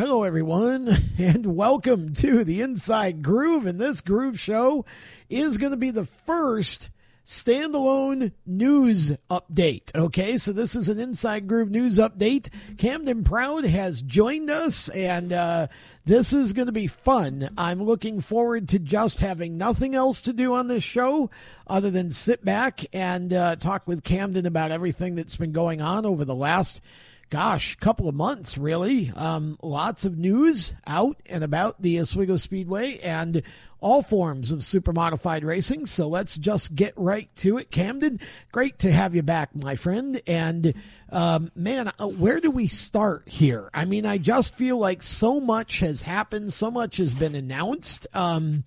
Hello, everyone, and welcome to the Inside Groove. And this Groove Show is going to be the first standalone news update. Okay, so this is an Inside Groove news update. Camden Proud has joined us, and uh, this is going to be fun. I'm looking forward to just having nothing else to do on this show other than sit back and uh, talk with Camden about everything that's been going on over the last gosh, couple of months, really. Um, lots of news out and about the Oswego Speedway and all forms of super modified racing. So let's just get right to it. Camden, great to have you back, my friend. And um, man, uh, where do we start here? I mean, I just feel like so much has happened, so much has been announced. Um,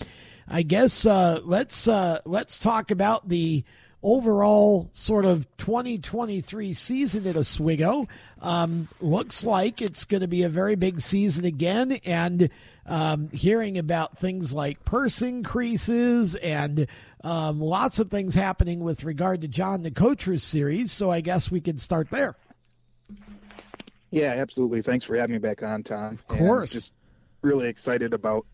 I guess uh, let's uh, let's talk about the overall sort of 2023 season at Oswego. Um, looks like it's going to be a very big season again, and um, hearing about things like purse increases and um, lots of things happening with regard to John Nicotra's series. So I guess we can start there. Yeah, absolutely. Thanks for having me back on, Tom. Of course. And just really excited about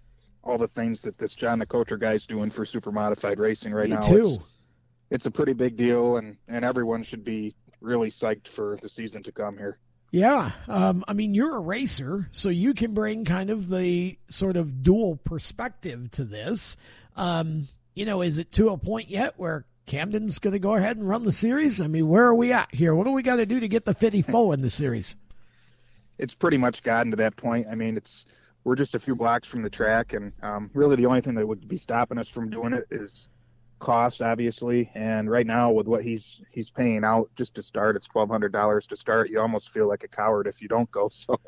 all the things that this John Nicotra guy's doing for super modified racing right Me now. too. It's, it's a pretty big deal, and and everyone should be really psyched for the season to come here. Yeah. Um, I mean, you're a racer, so you can bring kind of the sort of dual perspective to this. Um, you know, is it to a point yet where Camden's going to go ahead and run the series? I mean, where are we at here? What do we got to do to get the 54 in the series? It's pretty much gotten to that point. I mean, it's we're just a few blocks from the track, and um, really the only thing that would be stopping us from doing it is cost obviously. And right now with what he's he's paying out just to start it's twelve hundred dollars to start. You almost feel like a coward if you don't go. So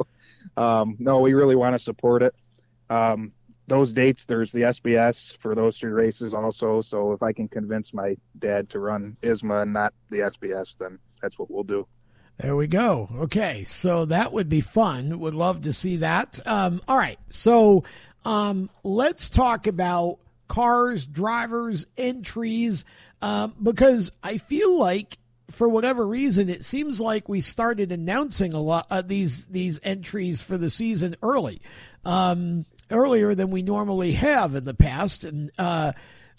um, no we really want to support it. Um, those dates there's the sbs for those three races also. So if i can convince my dad to run isma and not the sbs then that's what we'll do. There we go. Okay, so that would be fun. Would love to see that. Um, all right, so um, let's talk about cars, drivers, entries, um, because I feel like for whatever reason, it seems like we started announcing a lot of these these entries for the season early, um, earlier than we normally have in the past, and. Uh,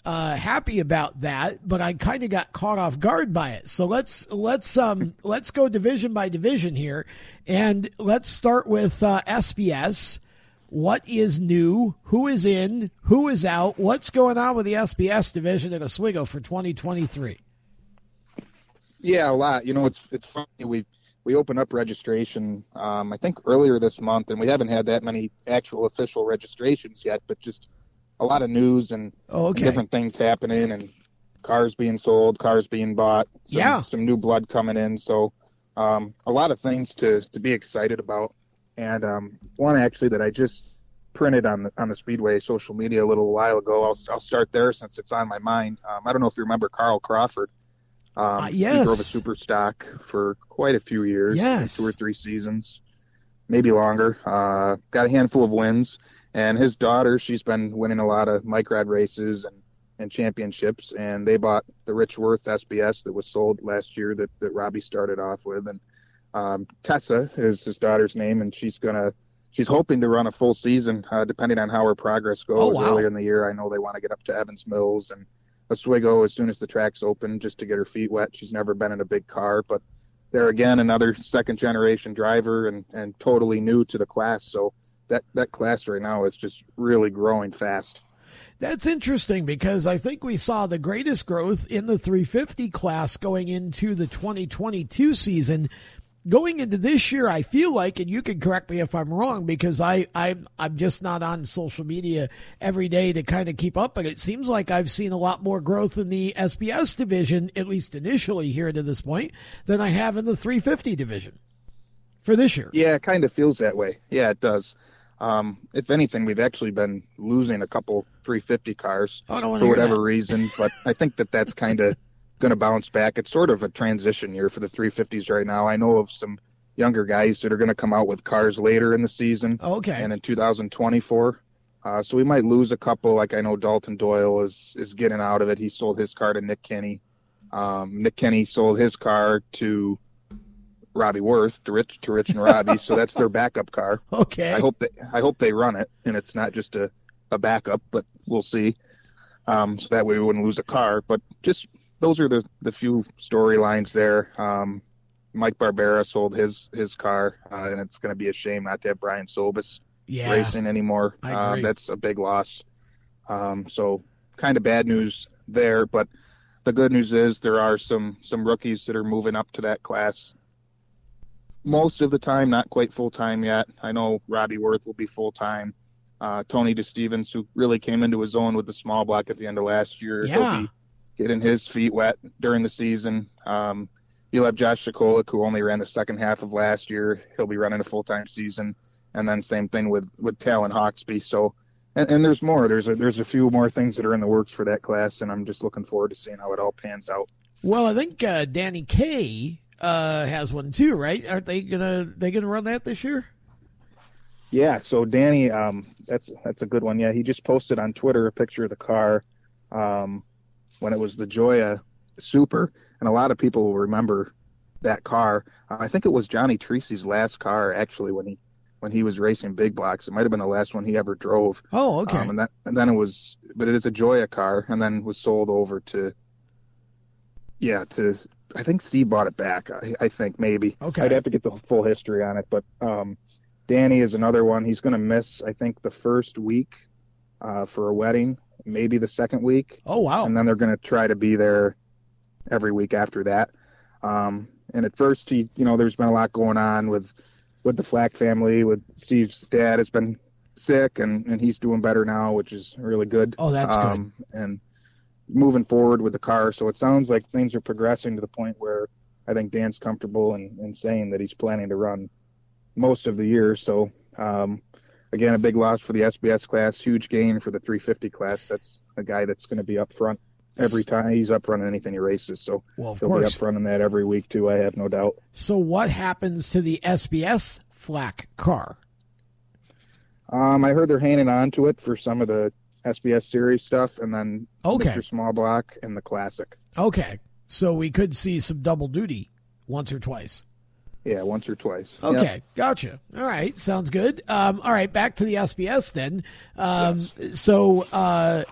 uh, happy about that, but I kind of got caught off guard by it. So let's let's um let's go division by division here, and let's start with uh, SBS. What is new? Who is in? Who is out? What's going on with the SBS division at Oswego for 2023? Yeah, a lot. You know, it's it's funny. We we opened up registration, um, I think earlier this month, and we haven't had that many actual official registrations yet. But just a lot of news and, Oh, and different things happening, and cars being sold, cars being bought. Some, Yeah. some new blood coming in. So um, a lot of things to to be excited about. And um, one actually that I just printed on the on the Speedway social media a little while ago. I'll I'll start there since it's on my mind. Um, I don't know if you remember Carl Crawford. Um, Uh, He drove a super stock for quite a few years, Yes. two or three seasons, maybe longer. Uh, got a handful of wins, and his daughter, she's been winning a lot of microd races and, and championships. And they bought the Rich Worth SBS that was sold last year that, that Robbie started off with. And um, Tessa is his daughter's name, and she's gonna. She's hoping to run a full season, uh, depending on how her progress goes. Oh, wow. Earlier in the year, I know they want to get up to Evans Mills and Oswego as soon as the track's open, just to get her feet wet. She's never been in a big car, but there again, another second generation driver and, and totally new to the class. So that, that class right now is just really growing fast. That's interesting because I think we saw the greatest growth in the 350 class going into the 2022 season. Going into this year, I feel like, and you can correct me if I'm wrong, because I, I'm I'm just not on social media every day to kind of keep up. But it seems like I've seen a lot more growth in the SBS division, at least initially here to this point, than I have in the 350 division for this year. Yeah, it kind of feels that way. Yeah, it does. Um, if anything, we've actually been losing a couple 350 cars Oh, I don't want for whatever reason. But I think that that's kind of going to bounce back. It's sort of a transition year for the 350s right now. I know of some younger guys that are going to come out with cars later in the season Okay. and in 2024. Uh, so we might lose a couple. Like I know Dalton Doyle is is getting out of it. He sold his car to Nick Kenny. Um, Nick Kenny sold his car to Robbie Worth to Rich to Rich and Robbie. so that's their backup car. Okay. I hope they I hope they run it and it's not just a, a backup, but we'll see. Um, so that way we wouldn't lose a car. But just those are the the few storylines there. Um, Mike Barbera sold his his car, uh, and it's going to be a shame not to have Brian Sobis yeah. racing anymore. Uh, that's a big loss. Um, so kind of bad news there, but the good news is there are some some rookies that are moving up to that class. Most of the time, not quite full time yet. I know Robbie Worth will be full time. Uh, Tony DeStevens, who really came into his own with the small block at the end of last year, Yeah. he'll be getting his feet wet during the season. Um, you'll have Josh Sokolik, who only ran the second half of last year. He'll be running a full time season and then same thing with with Talon Hawksby. So, and, and there's more. There's a there's a few more things that are in the works for that class, and I'm just looking forward to seeing how it all pans out. Well, I think uh, Danny Kaye uh, has one too, right? Aren't they gonna they gonna run that this year? Yeah. So Danny, um, that's that's a good one. Yeah, he just posted on Twitter a picture of the car um, when it was the Joya Super, and a lot of people will remember that car. Uh, I think it was Johnny Treacy's last car actually when he when he was racing big blocks. It might have been the last one he ever drove. Oh, okay. Um, and that and then it was, but it is a Joya car, and then was sold over to, yeah, to I think Steve bought it back. I, I think maybe. Okay. I'd have to get the full history on it, but um, Danny is another one. He's going to miss, I think, the first week uh, for a wedding, maybe the second week, oh, wow. and then they're going to try to be there every week after that. Um, and at first, he, you know, there's been a lot going on with with the Flack family. With Steve's dad has been sick, and and he's doing better now, which is really good. Oh, that's good. um, And moving forward with the car, so it sounds like things are progressing to the point where I think Dan's comfortable and in saying that he's planning to run most of the year. So. Um, Again, a big loss for the SBS class, huge gain for the 350 class. That's a guy that's going to be up front every time he's up front in anything he races. So well, he'll be up course. front in that every week too. I have no doubt. So, what happens to the SBS flack car? Um, I heard they're hanging on to it for some of the SBS series stuff, and then Okay. Mr. Small Block and the Classic. Okay. So, we could see some double duty once or twice. Yeah, once or twice. Okay, Yep. gotcha. All right, sounds good. Um, all right, back to the SBS then. Um, So, uh,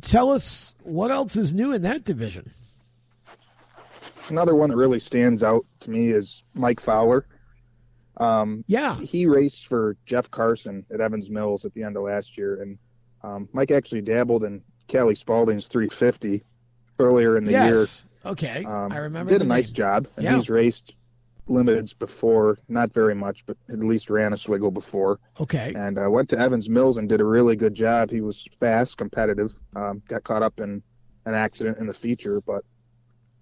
tell us what else is new in that division. Another one that really stands out to me is Mike Fowler. Um, Yeah. he raced for Jeff Carson at Evans Mills at the end of last year, and um, Mike actually dabbled in Kelly Spalding's 350 earlier in the year. yes. Okay. Um, I remember. Did a nice job, and Yeah. he's raced limiteds before, not very much, but at least ran Oswego before, Okay. and uh, went to Evans Mills and did a really good job. He was fast, competitive. Um, got caught up in an accident in the feature, but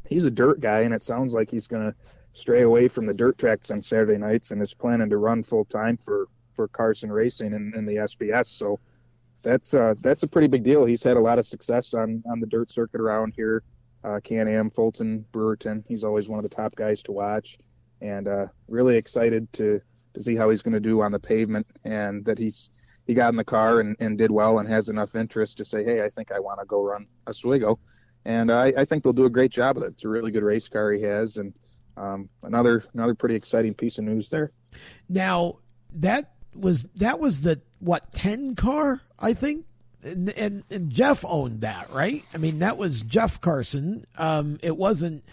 he's a dirt guy, and it sounds like he's going to stray away from the dirt tracks on Saturday nights and is planning to run full time for for Carson Racing and, in the SBS. So that's uh, that's a pretty big deal. He's had a lot of success on on the dirt circuit around here, uh, Can-Am, Fulton, Brewerton. He's always one of the top guys to watch, and uh, really excited to to see how he's going to do on the pavement, and that he's he got in the car and, and did well and has enough interest to say, hey, I think I want to go run Oswego, and I, I think they'll do a great job of it. It's a really good race car he has, and um, another another pretty exciting piece of news there. Now that was that was the what ten car I think, and and, and Jeff owned that right. I mean that was Jeff Carson. Um, it wasn't.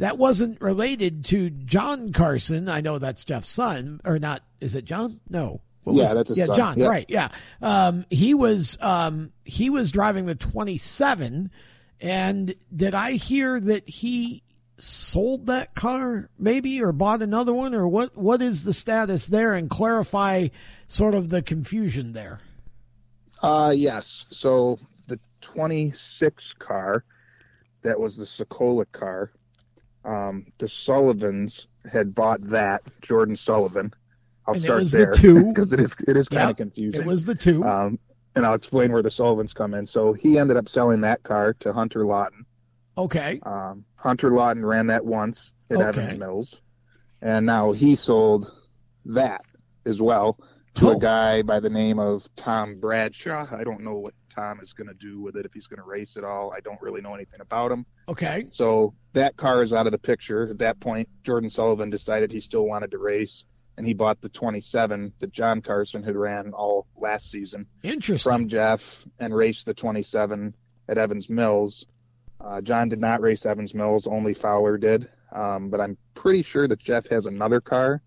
That wasn't related to John Carson. I know that's Jeff's son, or not? Is it John? No. What Yeah, was- that's his yeah, son. John. Yep. Right. Yeah. Um, he was um, he was driving the twenty seven, and did I hear that he sold that car maybe or bought another one or what what is the status there and clarify sort of the confusion there Uh, yes. So the 26 car, that was the Sokola car. Um, the Sullivans had bought that, Jordan Sullivan. I'll And it start was there because it is it is kind of confusing. it was the two Um, and I'll explain where the Sullivans come in. So he ended up selling that car to Hunter Lawton. Okay. Um, Hunter Lawton ran that once at Okay. Evans Mills, and now he sold that as well to Oh. a guy by the name of Tom Bradshaw. I don't know what Tom is going to do with it if he's going to race at all. I don't really know anything about him. Okay. So that car is out of the picture. At that point, Jordan Sullivan decided he still wanted to race, and he bought the 27 that John Carson had ran all last season Interesting. from Jeff and raced the 27 at Evans Mills. Uh, John did not race Evans Mills, only Fowler did. Um, but I'm pretty sure that Jeff has another car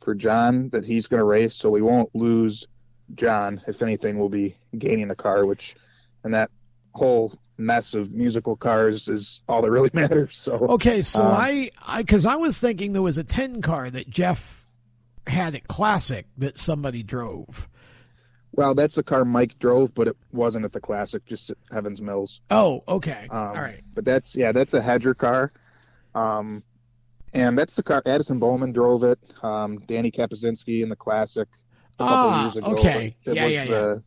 for John that he's going to race, so we won't lose John. If anything, we'll be gaining a car, which, and that whole mess of musical cars is all that really matters. So, Okay, so Um, I, I, because I was thinking there was a ten car that Jeff had at Classic that somebody drove. well, that's the car Mike drove, but it wasn't at the Classic, just at Evans Mills. Oh, okay. Um, All right. But that's yeah, that's a Hedger car, um, and that's the car Addison Bowman drove it. Um, Danny Kapuzinski in the Classic a couple Ah, years ago. okay. It Yeah, was yeah, the,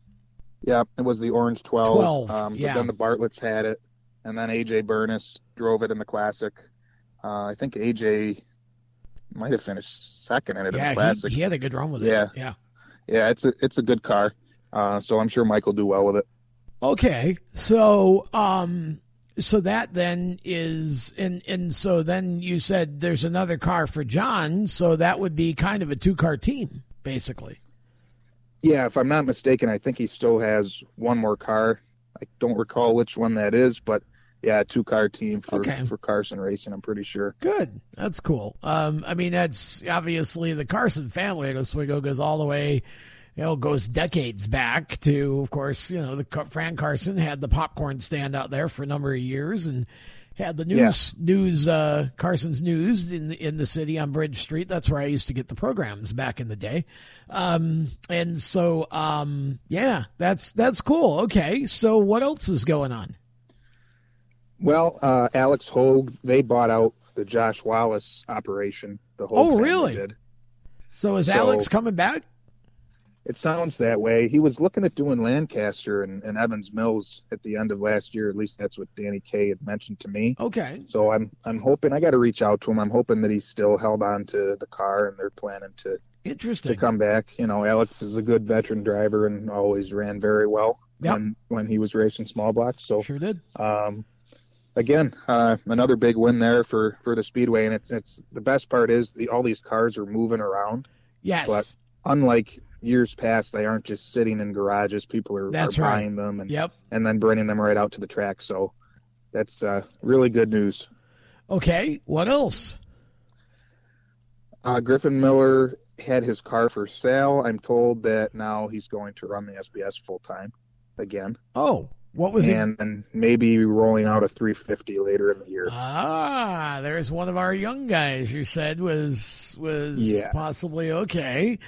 yeah. it was the Orange Twelve. 12, Um, yeah. Then the Bartletts had it, and then AJ Burness drove it in the Classic. Uh, I think AJ might have finished second in it in Yeah, the Classic. he, he had a good run with it. Yeah. Yeah. Yeah, it's a it's a good car. Uh, so I'm sure Mike will do well with it. Okay. So, um, so that then is, and and so then you said there's another car for John, so that would be kind of a two car team, basically. Yeah, if I'm not mistaken, I think he still has one more car. I don't recall which one that is, but yeah, two car team for Okay. for Carson Racing. I'm pretty sure. Good. That's cool. Um, I mean, that's obviously the Carson family at Oswego goes all the way, you know, goes decades back to, of course, you know, the Car- Fran Carson had the popcorn stand out there for a number of years and had the news news uh, Carson's news in the, in the city on Bridge Street. That's where I used to get the programs back in the day. Um, and so, um, yeah, that's that's cool. Okay, so what else is going on? Well, uh, Alex Hogue, they bought out the Josh Wallace operation. The whole Oh, really? Did. So is So- Alex coming back? It sounds that way. He was looking at doing Lancaster and, and Evans Mills at the end of last year. At least that's what Danny Kay had mentioned to me. Okay. So I'm I'm hoping I got to reach out to him. I'm hoping that he's still held on to the car and they're planning to Interesting. to come back. You know, Alex is a good veteran driver and always ran very well Yep. when when he was racing small blocks. So Sure did. um, again, uh, another big win there for for the speedway. And it's it's the best part is the all these cars are moving around. Yes. But- Unlike years past, they aren't just sitting in garages. People are, That's are right. buying them and yep. and then bringing them right out to the track. So that's uh, really good news. Okay. What else? Uh, Griffin Miller had his car for sale. I'm told that now he's going to run the SBS full time again, Oh, what was it? and maybe rolling out a 350 later in the year. Ah, there's one of our young guys. You said was was Yeah. possibly okay.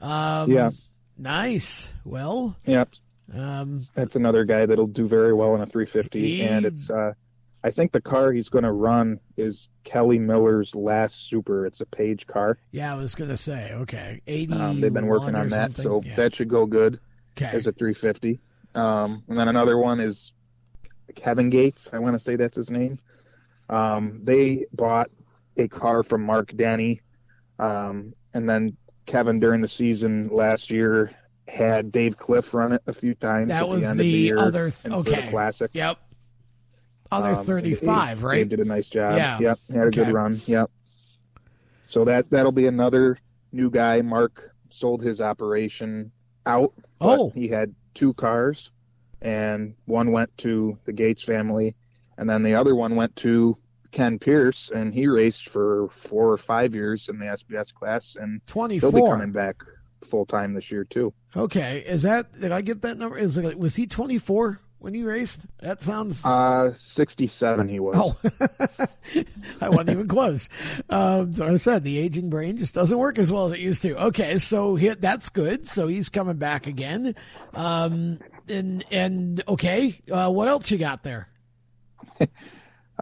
Um, Yeah. Nice. Well, Yep, um, that's another guy that'll do very well in a 350, He- and it's. Uh, I think the car he's going to run is Kelly Miller's last Super. It's a Page car. yeah, I was gonna say okay. Eighty. Um, they've been working on that, so yeah. that should go good. okay. as a 350. Um, and then another one is Kevin Gates. I want to say that's his name. Um, they bought a car from Mark Denny. Um, and then Kevin during the season last year had Dave Cliff run it a few times. that at was the the, the other. Th- for the okay. classic. Yep. Other Um, thirty-five, right? Dave did a nice job. Yeah. Yep. He had a Okay. good run. Yep. So that that'll be another new guy. Mark sold his operation out. Oh. He had two cars, and one went to the Gates family, and then the other one went to Ken Pierce, and he raced for four or five years in the SBS class, and he'll be coming back full time this year too. Okay. Is that? Did I get that number? Is it? Was he twenty-four when he raced? That sounds. Uh, sixty-seven he was. Oh, I wasn't even close. Um, so I said the aging brain just doesn't work as well as it used to. Okay, so he, that's good. So he's coming back again. Um, and and okay, uh, what else you got there?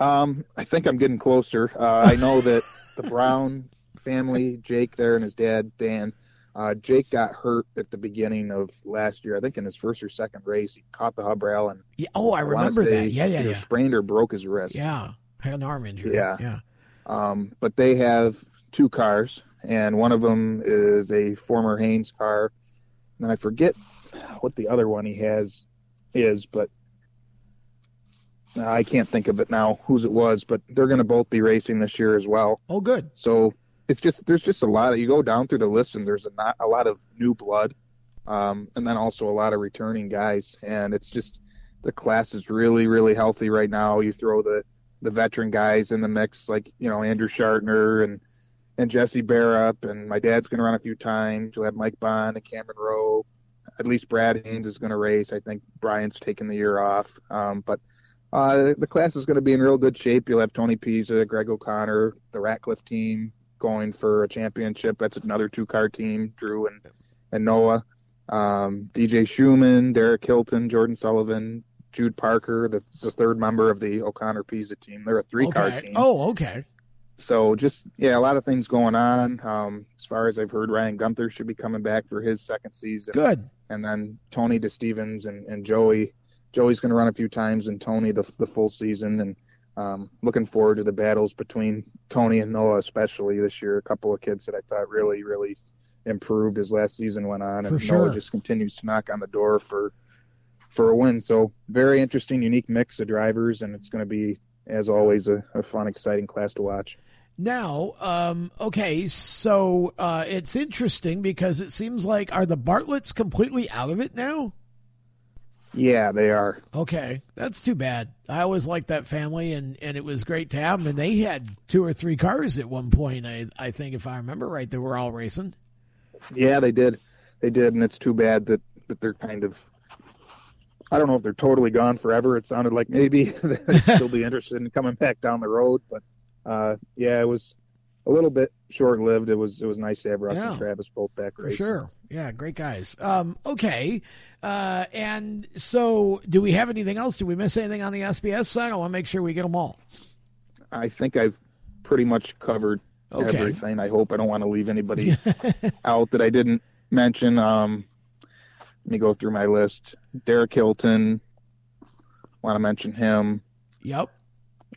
Um, I think I'm getting closer. Uh, I know that the Brown family, Jake there and his dad Dan, Uh, Jake got hurt at the beginning of last year. I think in his first or second race, he caught the hub rail and yeah, oh, I I remember say that. Yeah, yeah, yeah. sprained or broke his wrist. Yeah, had an arm injury. Yeah. yeah. Um, but they have two cars, and one of them is a former Haynes car. And I forget what the other one he has is, but I can't think of it now whose it was. But they're going to both be racing this year as well. Oh, good. So it's just there's just a lot of you go down through the list and there's a not a lot of new blood, um, and then also a lot of returning guys, and it's just the class is really really healthy right now. You throw the the veteran guys in the mix like you know Andrew Shartner and and Jesse Barup, and my dad's going to run a few times. You'll have Mike Bond and Cameron Rowe. At least Brad Haynes is going to race. I think Brian's taking the year off, um, but. Uh, the class is going to be in real good shape. You'll have Tony Pisa, Greg O'Connor, the Ratcliffe team, going for a championship. That's another two car team, Drew and, and Noah. Um, DJ Schumann, Derek Hilton, Jordan Sullivan, Jude Parker, that's the third member of the O'Connor Pisa team. They're a three car okay. team. Oh, okay. So just, yeah, a lot of things going on. Um, as far as I've heard, Ryan Gunther should be coming back for his second season. Good. And then Tony DeStevens and, and Joey. Joey's going to run a few times and Tony the, the full season. And um, looking forward to the battles between Tony and Noah, especially this year. A couple of kids that I thought really, really improved as last season went on, and sure. Noah just continues to knock on the door for for a win. So very interesting, unique mix of drivers, and it's going to be, as always, a, a fun, exciting class to watch. Now, um, okay, so uh, it's interesting because it seems like are the Bartletts completely out of it now? Yeah, they are. Okay, that's too bad. I always liked that family, and, and it was great to have them. And they had two or three cars at one point. I I think if I remember right, they were all racing. Yeah, they did. They did, and it's too bad that that they're kind of. I don't know if they're totally gone forever. It sounded like maybe they'd still be interested in coming back down the road, but uh, yeah, it was a little bit short lived. It was it was nice to have Russ Yeah. and Travis both back For racing. sure. Yeah, great guys. Um, okay. Uh, and so, do we have anything else? Do we miss anything on the SBS side? I want to make sure we get them all. I think I've pretty much covered Okay. everything. I hope I don't want to leave anybody out that I didn't mention. Um, let me go through my list. Derek Hilton, want to mention him. Yep.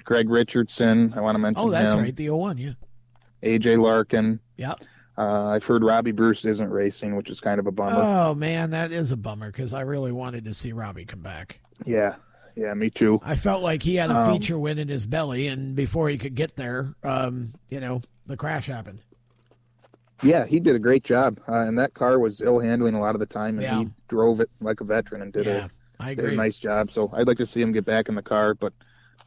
Greg Richardson, I want to mention Oh, that's him. right. The 01, yeah. AJ Larkin. Yep. Uh, I've heard Robbie Bruce isn't racing, which is kind of a bummer. Oh, man, that is a bummer because I really wanted to see Robbie come back. yeah, yeah, me too. I felt like he had a Um, feature win in his belly, and before he could get there, um, you know, the crash happened. Yeah, he did a great job, uh, and that car was ill handling a lot of the time, and Yeah. he drove it like a veteran and did, yeah, a, did a nice job. So I'd like to see him get back in the car, but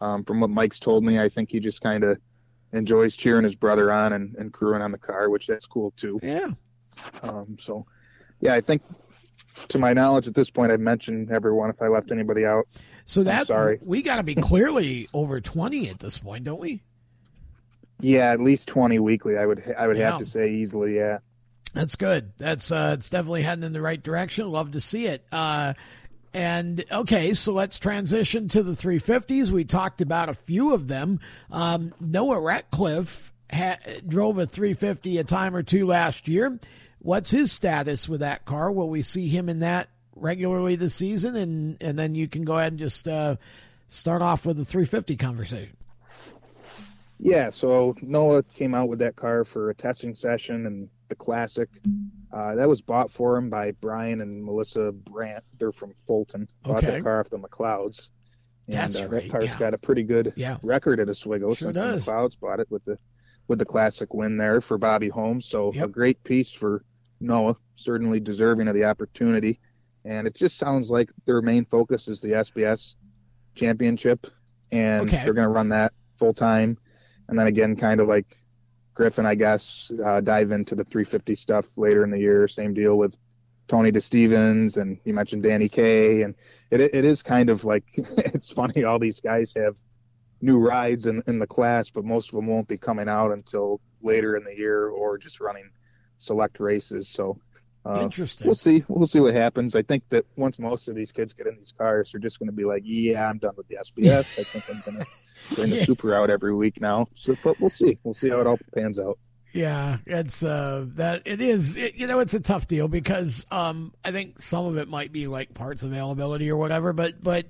um, from what Mike's told me, I think he just kind of enjoys cheering his brother on and, and crewing on the car, which that's cool too. Yeah. Um, so, yeah, I think to my knowledge at this point, I've mentioned everyone. If I left anybody out, So that sorry. we got to be clearly over twenty at this point, don't we? yeah, at least twenty weekly. I would I would Yeah. have to say easily. Yeah. That's good. That's uh, it's definitely heading in the right direction. Love to see it. Uh, and okay, so let's transition to the 350s. We talked about a few of them. Um, Noah Ratcliffe ha- drove a 350 a time or two last year. What's his status with that car? Will we see him in that regularly this season? And and then you can go ahead and just uh, start off with the 350 conversation. Yeah, so Noah came out with that car for a testing session and the classic. Uh, that was bought for him by Brian and Melissa Brandt. They're from Fulton. Bought Okay. that car off the McLeods. And That's uh, right, that car's yeah. got a pretty good Yeah. record at Oswego Sure since does. the McLeods bought it with the with the classic win there for Bobby Holmes. So Yep. a great piece for Noah, certainly deserving of the opportunity. And it just sounds like their main focus is the SBS championship, and Okay. they're going to run that full time. And then again, kind of like Griffin, I guess, uh, dive into the 350 stuff later in the year. Same deal with Tony DeStevens, and you mentioned Danny Kaye, and it it is kind of like it's funny. All these guys have new rides in in the class, but most of them won't be coming out until later in the year or just running select races. So. Uh, Interesting. We'll see. We'll see what happens. I think that once most of these kids get in these cars, they're just going to be like, "Yeah, I'm done with the SBS. I think I'm going to bring the super out every week now." So, but we'll see. We'll see how it all pans out. Yeah, it's uh that it is. It, you know, it's a tough deal because um I think some of it might be like parts availability or whatever, but but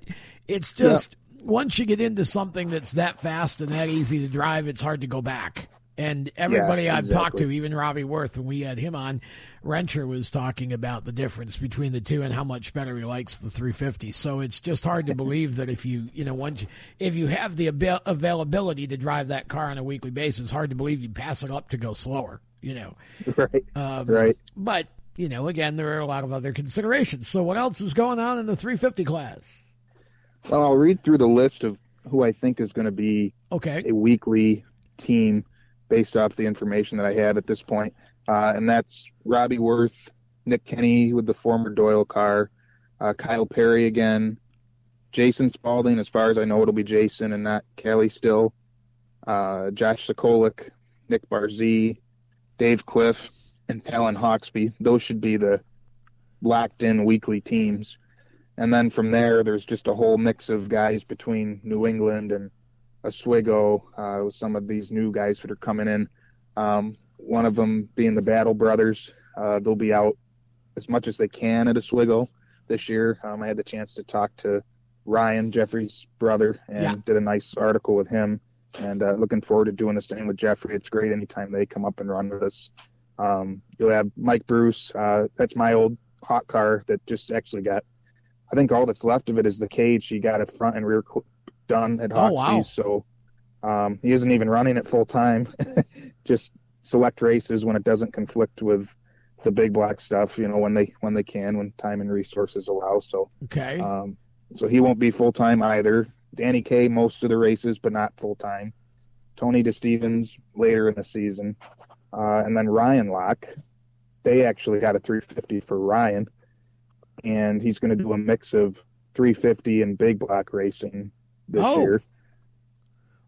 it's just yeah. once you get into something that's that fast and that easy to drive, it's hard to go back. And everybody yeah, I've talked to, even Robbie Worth, when we had him on, Renter was talking about the difference between the two and how much better he likes the 350. So it's just hard to believe that if you, you know, once if you have the ab- availability to drive that car on a weekly basis, it's hard to believe you pass it up to go slower. You know, right, um, right. But you know, again, there are a lot of other considerations. So what else is going on in the 350 class? Well, I'll read through the list of who I think is going to be okay a weekly team based off the information that I have at this point. Uh, and that's Robbie Worth, Nick Kenny with the former Doyle car, uh, Kyle Perry again, Jason Spalding. As far as I know, it'll be Jason and not Kelly still. Uh, Josh Sokolik, Nick Barzee, Dave Cliff, and Talon Hawksby. Those should be the locked in weekly teams. And then from there, there's just a whole mix of guys between New England and Oswego uh, with some of these new guys that are coming in. Um, one of them being the Battle Brothers. Uh, they'll be out as much as they can at Oswego this year. Um, I had the chance to talk to Ryan, Jeffrey's brother, and yeah. did a nice article with him. And uh, looking forward to doing the same with Jeffrey. It's great anytime they come up and run with us. Um, you'll have Mike Bruce. Uh, that's my old hot car that just actually got. I think all that's left of it is the cage. He got a front and rear done at Hawksby's, oh, wow. so um, he isn't even running it full time. just select races when it doesn't conflict with the big block stuff. You know, when they when they can, when time and resources allow. So okay. Um, so he won't be full time either. Danny K most of the races, but not full time. Tony DeStevens later in the season, uh, and then Ryan Locke. They actually got a 350 for Ryan, and he's going to do a mix of 350 and big block racing this oh. year.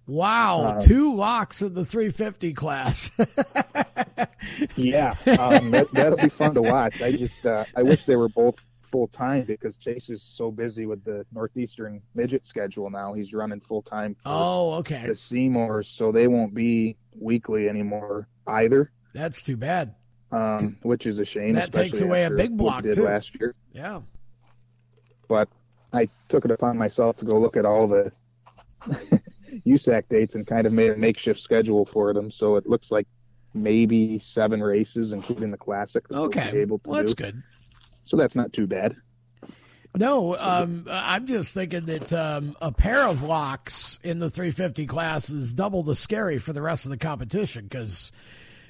Wow, um, two locks in the 350 class. yeah, um, that, will be fun to watch. I just uh, I wish they were both full time because Chase is so busy with the Northeastern midget schedule now. He's running full time. Oh, okay. The Seymours, so they won't be weekly anymore either. That's too bad. Um, which is a shame. That takes away a big block too. last year. Yeah. But I took it upon myself to go look at all the USAC dates and kind of made a makeshift schedule for them. So it looks like maybe seven races, including the classic. That okay, able to well, that's do. good. So that's not too bad. No, um, I'm just thinking that um, a pair of locks in the 350 class is double the scary for the rest of the competition because.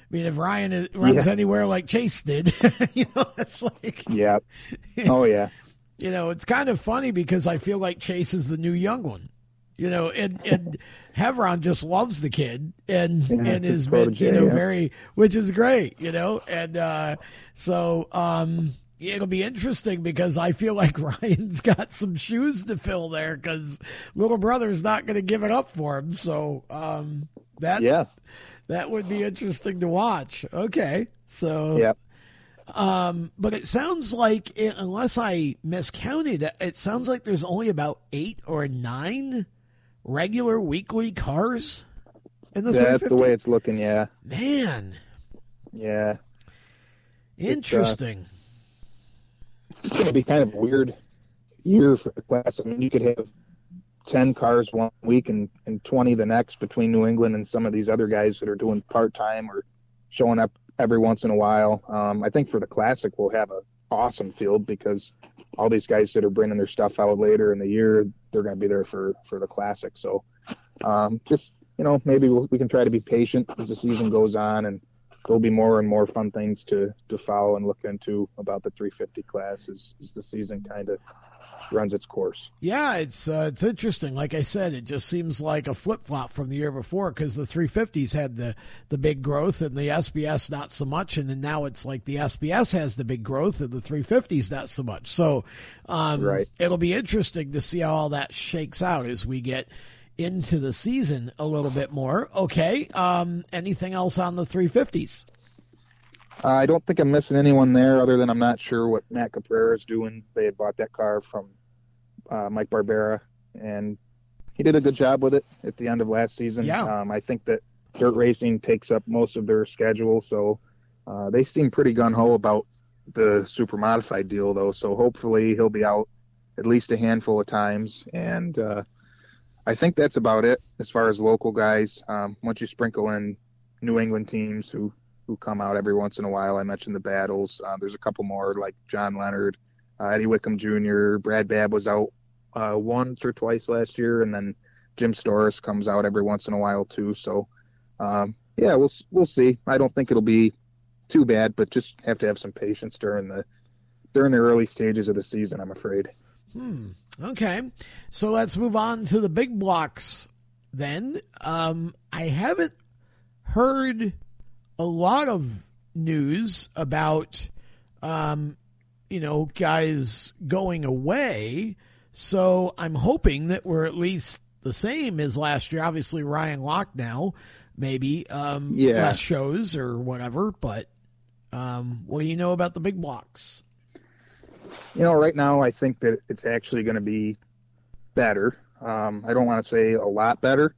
I mean, if Ryan runs yeah. anywhere like Chase did, you know, it's like yeah, oh yeah. You know, it's kind of funny because I feel like Chase is the new young one. You know, and and Hevron just loves the kid and yeah, and has been you know yeah. very which is great, you know, and uh, so um, it'll be interesting because I feel like Ryan's got some shoes to fill there because little brother's not going to give it up for him. So um, that yeah. that would be interesting to watch. Okay, so yeah. Um, but it sounds like, unless I miscounted, it sounds like there's only about eight or nine regular weekly cars in the yeah, that's the way it's looking. Yeah, man. Yeah. Interesting. It's, uh, it's going to be kind of weird year for the class. I mean, you could have ten cars one week and and twenty the next between New England and some of these other guys that are doing part time or showing up every once in a while. Um, I think for the classic, we'll have a awesome field because all these guys that are bringing their stuff out later in the year, they're going to be there for for the classic. So um, just you know maybe we'll, we can try to be patient as the season goes on, and there'll be more and more fun things to to follow and look into about the 350 class as, as the season kind of runs its course. Yeah, it's uh, it's interesting. Like I said, it just seems like a flip flop from the year before because the 350s had the the big growth and the SBS not so much, and then now it's like the SBS has the big growth and the 350s not so much. So, um, right. it'll be interesting to see how all that shakes out as we get into the season a little bit more. Okay, um, anything else on the 350s? Uh, I don't think I'm missing anyone there, other than I'm not sure what Matt Caprera is doing. They had bought that car from uh, Mike Barbera, and he did a good job with it at the end of last season. Yeah. Um, I think that dirt racing takes up most of their schedule, so uh, they seem pretty gun ho about the super modified deal, though. So hopefully he'll be out at least a handful of times, and uh, I think that's about it as far as local guys. Um, once you sprinkle in New England teams who who come out every once in a while, I mentioned the battles. Uh, there's a couple more like John Leonard, uh, Eddie Wickham Jr., Brad Babb was out uh, once or twice last year, and then Jim Storis comes out every once in a while too. So um, yeah, we'll we'll see. I don't think it'll be too bad, but just have to have some patience during the during the early stages of the season. I'm afraid. Hmm. Okay, so let's move on to the big blocks. Then um, I haven't heard a lot of news about um, you know guys going away. So I'm hoping that we're at least the same as last year. Obviously, Ryan Locke now, maybe um, Yeah. less shows or whatever. But um, what do you know about the big blocks? You know, right now I think that it's actually going to be better. Um, I don't want to say a lot better,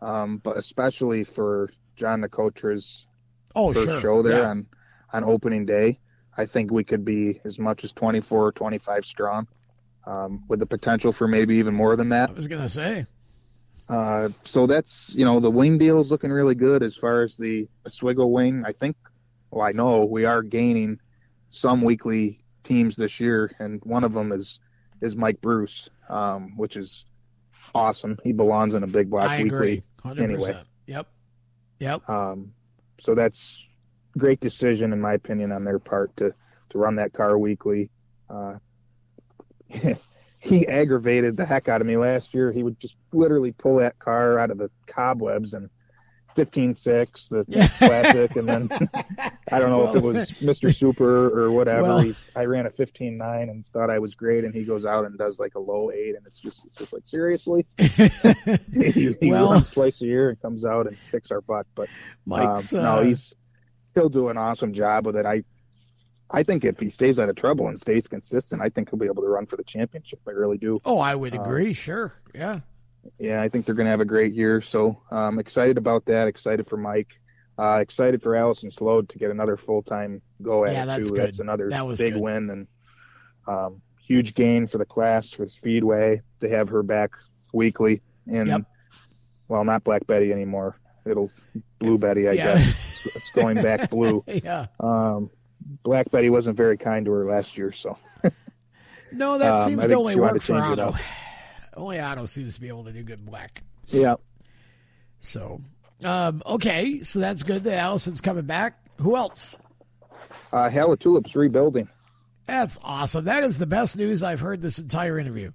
um, but especially for John Nicotra's Oh, first sure. show there Yeah. on on opening day. I think we could be as much as 24, or 25 strong, um, with the potential for maybe even more than that. I was gonna say. Uh, so that's you know the wing deal is looking really good as far as the Oswego wing. I think, well, I know we are gaining some weekly teams this year, and one of them is is Mike Bruce, um, which is awesome. He belongs in a big block I weekly. agree. Anyway. Yep. Yep. Um, so that's great decision in my opinion on their part to to run that car weekly. Uh, he aggravated the heck out of me last year. He would just literally pull that car out of the cobwebs and 15-6, the classic, and then I don't know if it was Mr. Super or whatever. Well- He's, I ran a 15-9 and thought I was great, and he goes out and does like a low eight, and it's just it's just like seriously. he he Well- runs twice a year and comes out and kicks our butt, but um, uh, no, he's he'll do an awesome job with it. I I think if he stays out of trouble and stays consistent, I think he'll be able to run for the championship. I really do. Oh, I would uh, agree. sure. Yeah. Yeah, I think they're going to have a great year. So um, excited about that. Excited for Mike. Uh, excited for Allison Slode to get another full time go at Yeah, it that's too. good. That's another That big good. win and um, huge gain for the class for Speedway to have her back weekly. And Yep. well, not Black Betty anymore. It'll Blue Betty, I Yeah. guess. It's, going back blue. yeah. Um, Black Betty wasn't very kind to her last year, so No, that Um, seems to only work for Otto. Up. Only Otto seems to be able to do good black. yeah. So, um, okay, so that's good that Allison's coming back. Who else? Uh, Hal LaTulip's rebuilding. That's awesome. That is the best news I've heard this entire interview.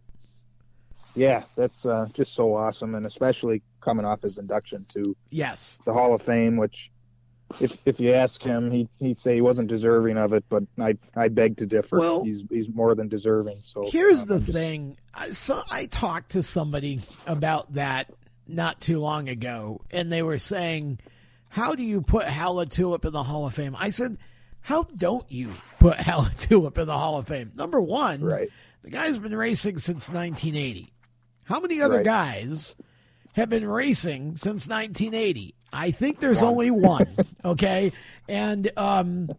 Yeah, that's uh, just so awesome, and especially coming off his induction to Yes. the Hall of Fame, which, if if you ask him, he he'd say he wasn't deserving of it, but I I beg to differ. Well- he's he's more than deserving. So Here's um, the just- thing. I, so I talked to somebody about that not too long ago, and they were saying, "How do you put Hal LaTulip in the Hall of Fame?" I said, "How don't you put Hal LaTulip in the Hall of Fame?" Number one, Right. the guy's been racing since 1980. How many other Right. guys have been racing since 1980? I think there's only one. Okay, and um,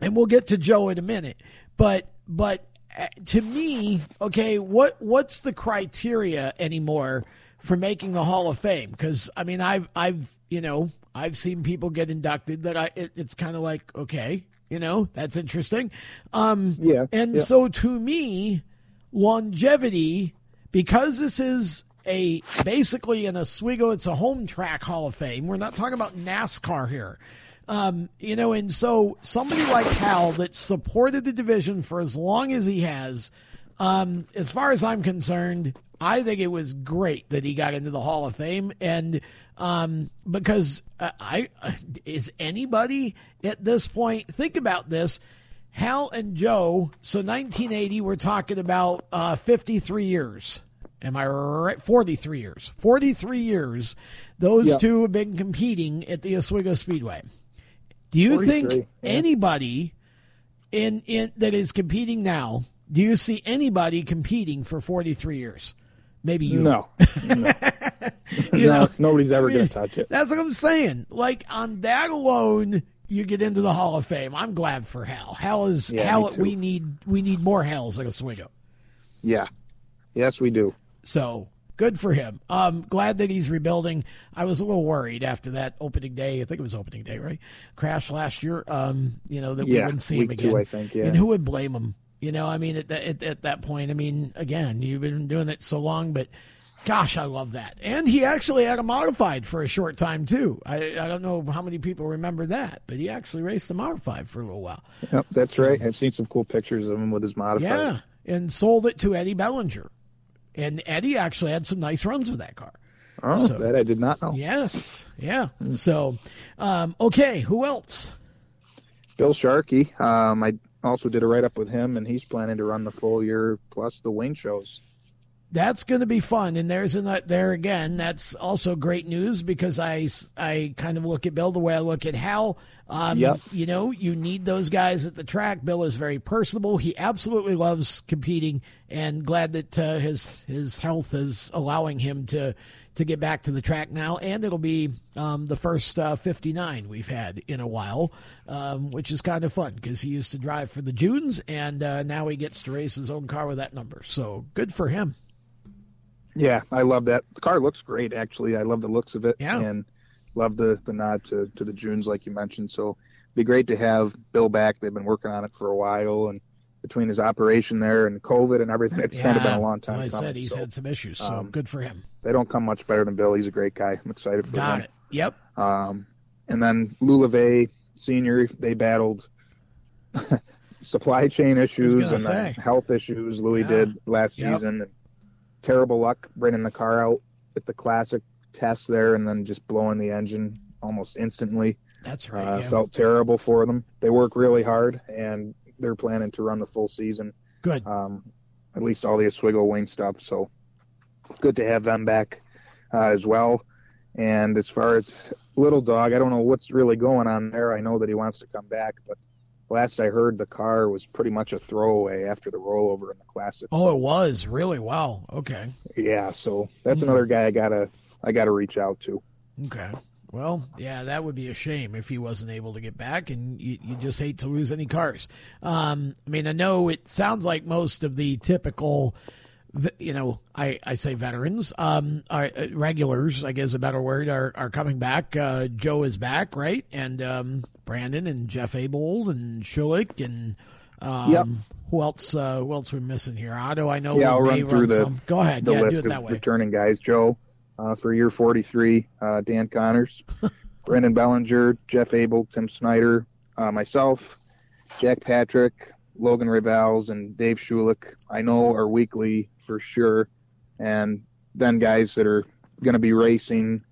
and we'll get to Joe in a minute. But but uh, to me, okay, what what's the criteria anymore for making the Hall of Fame? Because I mean, I've I've you know I've seen people get inducted that I it, it's kind of like okay, you know that's interesting. Um, Yeah, and yeah. so to me, longevity because this is a basically an Oswego, it's a home track Hall of Fame. We're not talking about NASCAR here. Um, you know, and so somebody like Hal that supported the division for as long as he has, um, as far as I'm concerned, I think it was great that he got into the Hall of Fame, and um, because uh, I is anybody at this point think about this. Hal and Joe, so 1980, we're talking about uh, 53 years. Am I right? 43 years. 43 years. Those Yep. two have been competing at the Oswego Speedway. Do you think yeah. anybody in, in that is competing now? Do you see anybody competing for 43 years? Maybe you. No, no. You no, know? nobody's ever going to touch it. That's what I'm saying. Like on that alone, you get into the Hall of Fame. I'm glad for Hal. Hal is Yeah, Hal. We need we need more Hals like Oswego. Yeah. Yes, we do. So good for him. Um, glad that he's rebuilding. I was a little worried after that opening day. I think it was opening day, right? Crash last year. Um, you know that we wouldn't see him again. two, I think, yeah. And who would blame him? You know, I mean, at, that at, at that point, I mean, again, you've been doing it so long, but gosh, I love that. And he actually had a modified for a short time too. I I don't know how many people remember that, but he actually raced a modified for a little while. Yep, that's right. I've seen some cool pictures of him with his modified. Yeah, and sold it to Eddie Bellinger. And Eddie actually had some nice runs with that car. Oh, So- that I did not know. Yes, yeah. So, um, okay, who else? Bill Sharkey. Um, I also did a write up with him, and he's planning to run the full year plus the wing shows. That's going to be fun, and there's an, there again. That's also great news because I I kind of look at Bill the way I look at Hal. Um, Yep. You know, you need those guys at the track. Bill is very personable. He absolutely loves competing, and glad that uh, his his health is allowing him to to get back to the track now. And it'll be um, the first uh, 59 we've had in a while, um, which is kind of fun because he used to drive for the Junes, and uh, now he gets to race his own car with that number. So good for him. Yeah, I love that. The car looks great, actually. I love the looks of it, Yeah. and love the the nod to to the Junes, like you mentioned. So, it'd be great to have Bill back. They've been working on it for a while, and between his operation there and COVID and everything, it's kind of been a long time Like I coming. said, he's so had some issues, so um, good for him. they don't come much better than Bill. He's a great guy. I'm excited for Got him. it. Yep. Um, and then Lou LeVea Senior, they battled supply chain issues and health issues. Louis Yeah. did last Yep. season. Terrible luck bringing the car out at the classic test there, and then just blowing the engine almost instantly. That's right. Uh, yeah. Felt terrible for them. They work really hard, and they're planning to run the full season. Good. Um, at least all the Oswego wing stuff. So good to have them back uh, as well. And as far as Little Dog, I don't know what's really going on there. I know that he wants to come back, but last I heard, the car was pretty much a throwaway after the rollover in the classic. Oh, it was really wow. Okay. Yeah, so that's Hmm. another guy I gotta I gotta reach out to. Okay. Well, yeah, that would be a shame if he wasn't able to get back, and you, you just hate to lose any cars. Um, I mean, I know it sounds like most of the typical, you know, I, I say veterans, um, are, uh, regulars, I guess a better word, are, are coming back. Uh, Joe is back, right? And um, Brandon and Jeff Abold and Shullick and um, Yep. who else? Uh, who else we missing here? Otto, I know. Yeah, I'll run through the- some. Go ahead. The yeah, do list it that of way. returning guys: Joe uh, for year 43, uh, Dan Connors, Brandon Bellinger, Jeff Abold, Tim Snyder, uh, myself, Jack Patrick, Logan Rivals, and Dave Shullick. I know are weekly for sure, and then guys that are going to be racing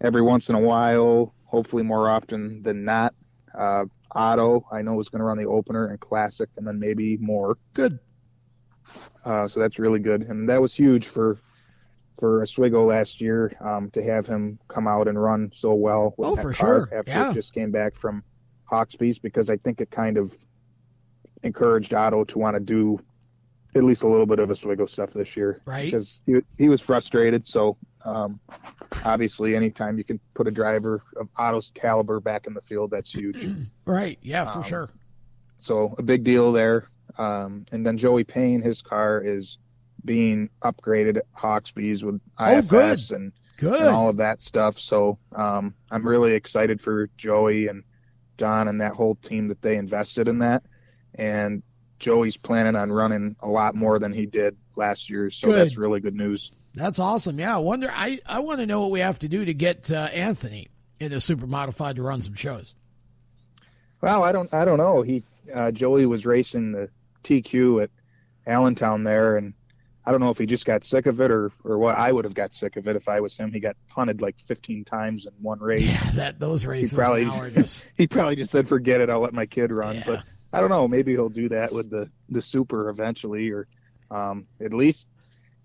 every once in a while, hopefully more often than not. Uh, Otto, I know is going to run the opener and classic, and then maybe more. Good. Uh, so that's really good, and that was huge for for Oswego last year um, to have him come out and run so well. With Oh, that for car sure. After Yeah. it just came back from Hawksbees, because I think it kind of encouraged Otto to want to do at least a little bit of Oswego stuff this year, Right. Because he he was frustrated. So um, obviously, anytime you can put a driver of Otto's caliber back in the field, that's huge. Right. Yeah, for Um, sure. So a big deal there. Um, and then Joey Payne, his car is being upgraded at Hawksbees with Oh, good. IFS and, Good. and all of that stuff. So um, I'm really excited for Joey and John and that whole team that they invested in that. And Joey's planning on running a lot more than he did last year. So Good. that's really good news. That's awesome. Yeah, I wonder. I, I want to know what we have to do to get uh, Anthony into super modified to run some shows. Well, I don't, I don't know. He, uh, Joey was racing the TQ at Allentown there, and I don't know if he just got sick of it or, or what. I would have got sick of it if I was him. He got punted like 15 times in one race. Yeah, that those races probably- now are just He probably just said, "Forget it. I'll let my kid run." Yeah. But I don't know. Maybe he'll do that with the the super eventually, or um, at least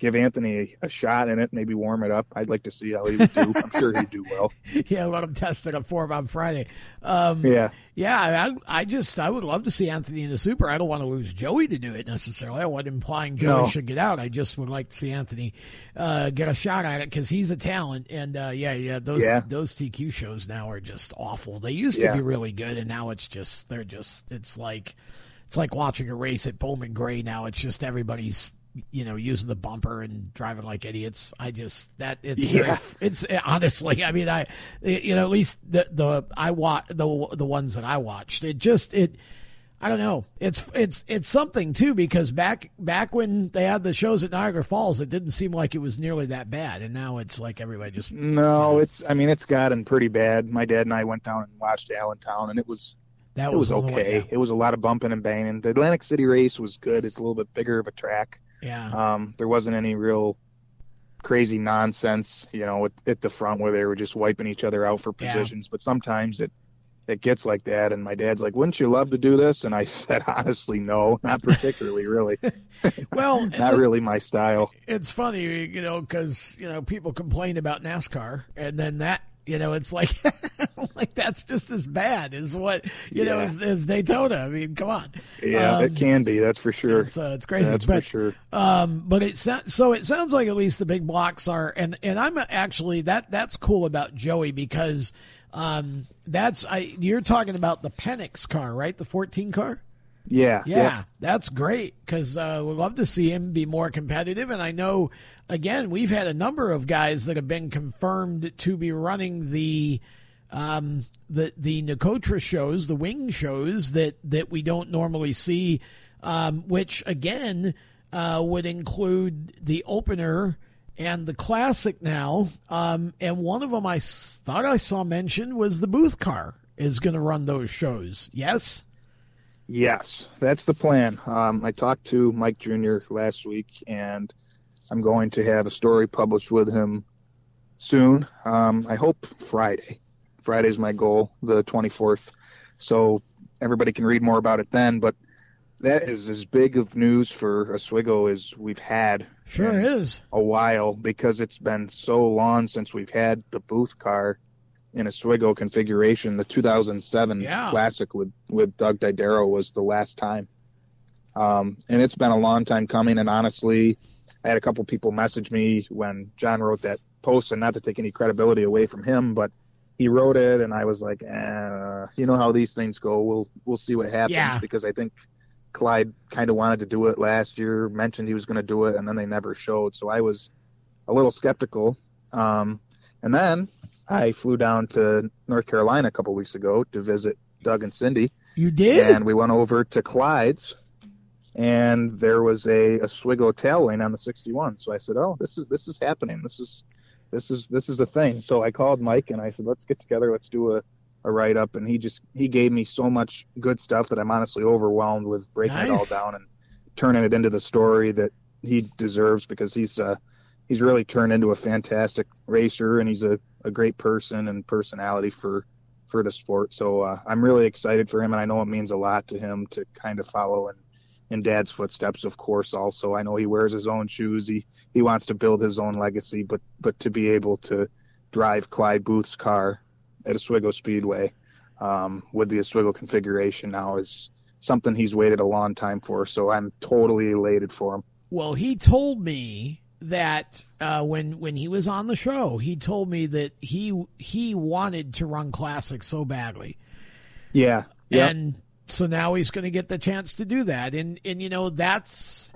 give Anthony a, a, shot in it, maybe warm it up. I'd like to see how he would do. I'm sure he'd do well. Yeah, let him test it for him on Friday. Um, yeah, yeah. I, I just I would love to see Anthony in the Super. I don't want to lose Joey to do it necessarily. I wasn't implying Joey no. should get out. I just would like to see Anthony uh, get a shot at it because he's a talent. And uh, yeah, yeah, those yeah. those TQ shows now are just awful. They used to be really good, and now it's just they're just it's like it's like watching a race at Bowman Gray. Now it's just everybody's you know, using the bumper and driving like idiots. I just that it's yeah. Very, it's honestly. I mean, I you know at least the the I watch the the ones that I watched. It just it. I don't know. It's it's it's something too because back back when they had the shows at Niagara Falls, it didn't seem like it was nearly that bad, and now it's like everybody just. No, you know. it's. I mean, it's gotten pretty bad. My dad and I went down and watched Allentown, and it was that was, was okay. yeah. It was a lot of bumping and banging. The Atlantic City race was good. It's a little bit bigger of a track. Yeah. Um, there wasn't any real crazy nonsense, you know, at, at, the front where they were just wiping each other out for positions. Yeah. But sometimes it it gets like that, and my dad's like, "Wouldn't you love to do this?" And I said, honestly, no, not particularly, really. well, not really my style. It's funny, you know, because you know people complain about NASCAR, and then that you know, it's like like that's just as bad as what you yeah. know as, as, Daytona. I mean, come on. Yeah, um, it can be. That's for sure. It's, uh, it's crazy. That's but, for sure. Um, but it so it sounds like at least the big blocks are, and and I'm actually that that's cool about Joey because um, that's I you're talking about the Penix car, right? The 14 car. Yeah, yeah, yeah, that's great because uh, we'd love to see him be more competitive. And I know again, we've had a number of guys that have been confirmed to be running the um, the the Nicotra shows, the wing shows that that we don't normally see, um, which again uh, would include the opener and the classic now. Um, and one of them I thought I saw mentioned was the booth car is going to run those shows. Yes. Yes, that's the plan. Um, I talked to Mike Jr. last week, and I'm going to have a story published with him soon. Um, I hope Friday. Friday is my goal, the 24th. So everybody can read more about it then. But that is as big of news for Oswego as we've had. Sure is. A while because it's been so long since we've had the booth car in Oswego configuration. The 2007 yeah. Classic with with Doug Didero was the last time. Um, and it's been a long time coming. And honestly, I had a couple people message me when John wrote that post, and not to take any credibility away from him, but he wrote it, and I was like, eh, you know how these things go. We'll we'll see what happens yeah. because I think Clyde kind of wanted to do it last year, mentioned he was going to do it, and then they never showed. So I was a little skeptical. Um, and then I flew down to North Carolina a couple weeks ago to visit Doug and Cindy. You did? And we went over to Clyde's and there was a Oswego tail lane on the 61. So I said, "Oh, this is this is happening. This is this is this is a thing." So I called Mike and I said, "Let's get together. Let's do a a write up." And he just he gave me so much good stuff that I'm honestly overwhelmed with breaking nice. it all down and turning it into the story that he deserves because he's uh he's really turned into a fantastic racer and he's a, a great person and personality for for the sport. So uh, I'm really excited for him and I know it means a lot to him to kind of follow and in dad's footsteps, of course. Also, I know he wears his own shoes. He he wants to build his own legacy, but but to be able to drive Clyde Booth's car at Oswego Speedway um, with the Oswego configuration now is something he's waited a long time for. So I'm totally elated for him. Well, he told me that uh, when when he was on the show, he told me that he he wanted to run classic so badly. Yeah. Yep. And so now he's going to get the chance to do that, and and you know that's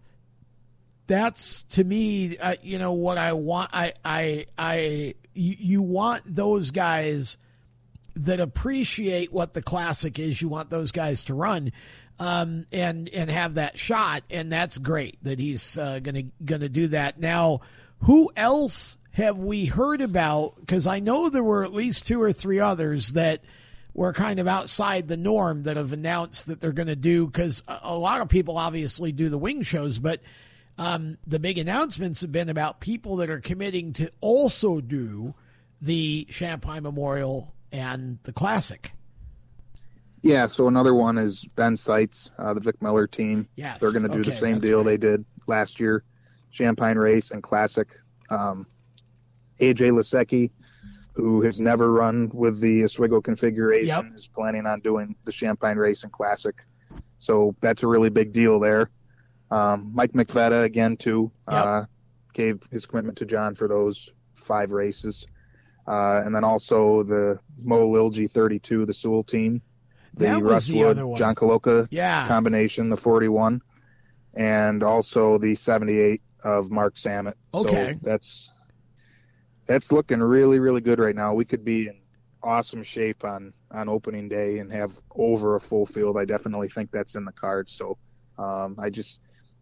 that's to me, uh, you know what I want. I I I you, you want those guys that appreciate what the classic is. You want those guys to run. Um, and and have that shot, and that's great that he's uh, gonna gonna do that. Now, who else have we heard about? Because I know there were at least two or three others that were kind of outside the norm that have announced that they're going to do because a lot of people obviously do the wing shows, but um, the big announcements have been about people that are committing to also do the Champagne Memorial and the Classic. Yeah, so another one is Ben Seitz, uh, the Vic Miller team. Yes, they're going to do okay, the same deal right. they did last year. Champagne Race and Classic. Um, AJ Lasecki, who has never run with the Oswego configuration, yep. is planning on doing the Champagne Race and Classic. So that's a really big deal there. Um, Mike McVetta again too yep. uh, gave his commitment to John for those five races, uh, and then also the Mo Lilji 32, the Sewell team, the Russwood John Koloka yeah. combination, the 41, and also the 78 of Mark Samet. Okay, so that's that's looking really really good right now. We could be in awesome shape on on opening day and have over a full field. I definitely think that's in the cards. So um, I just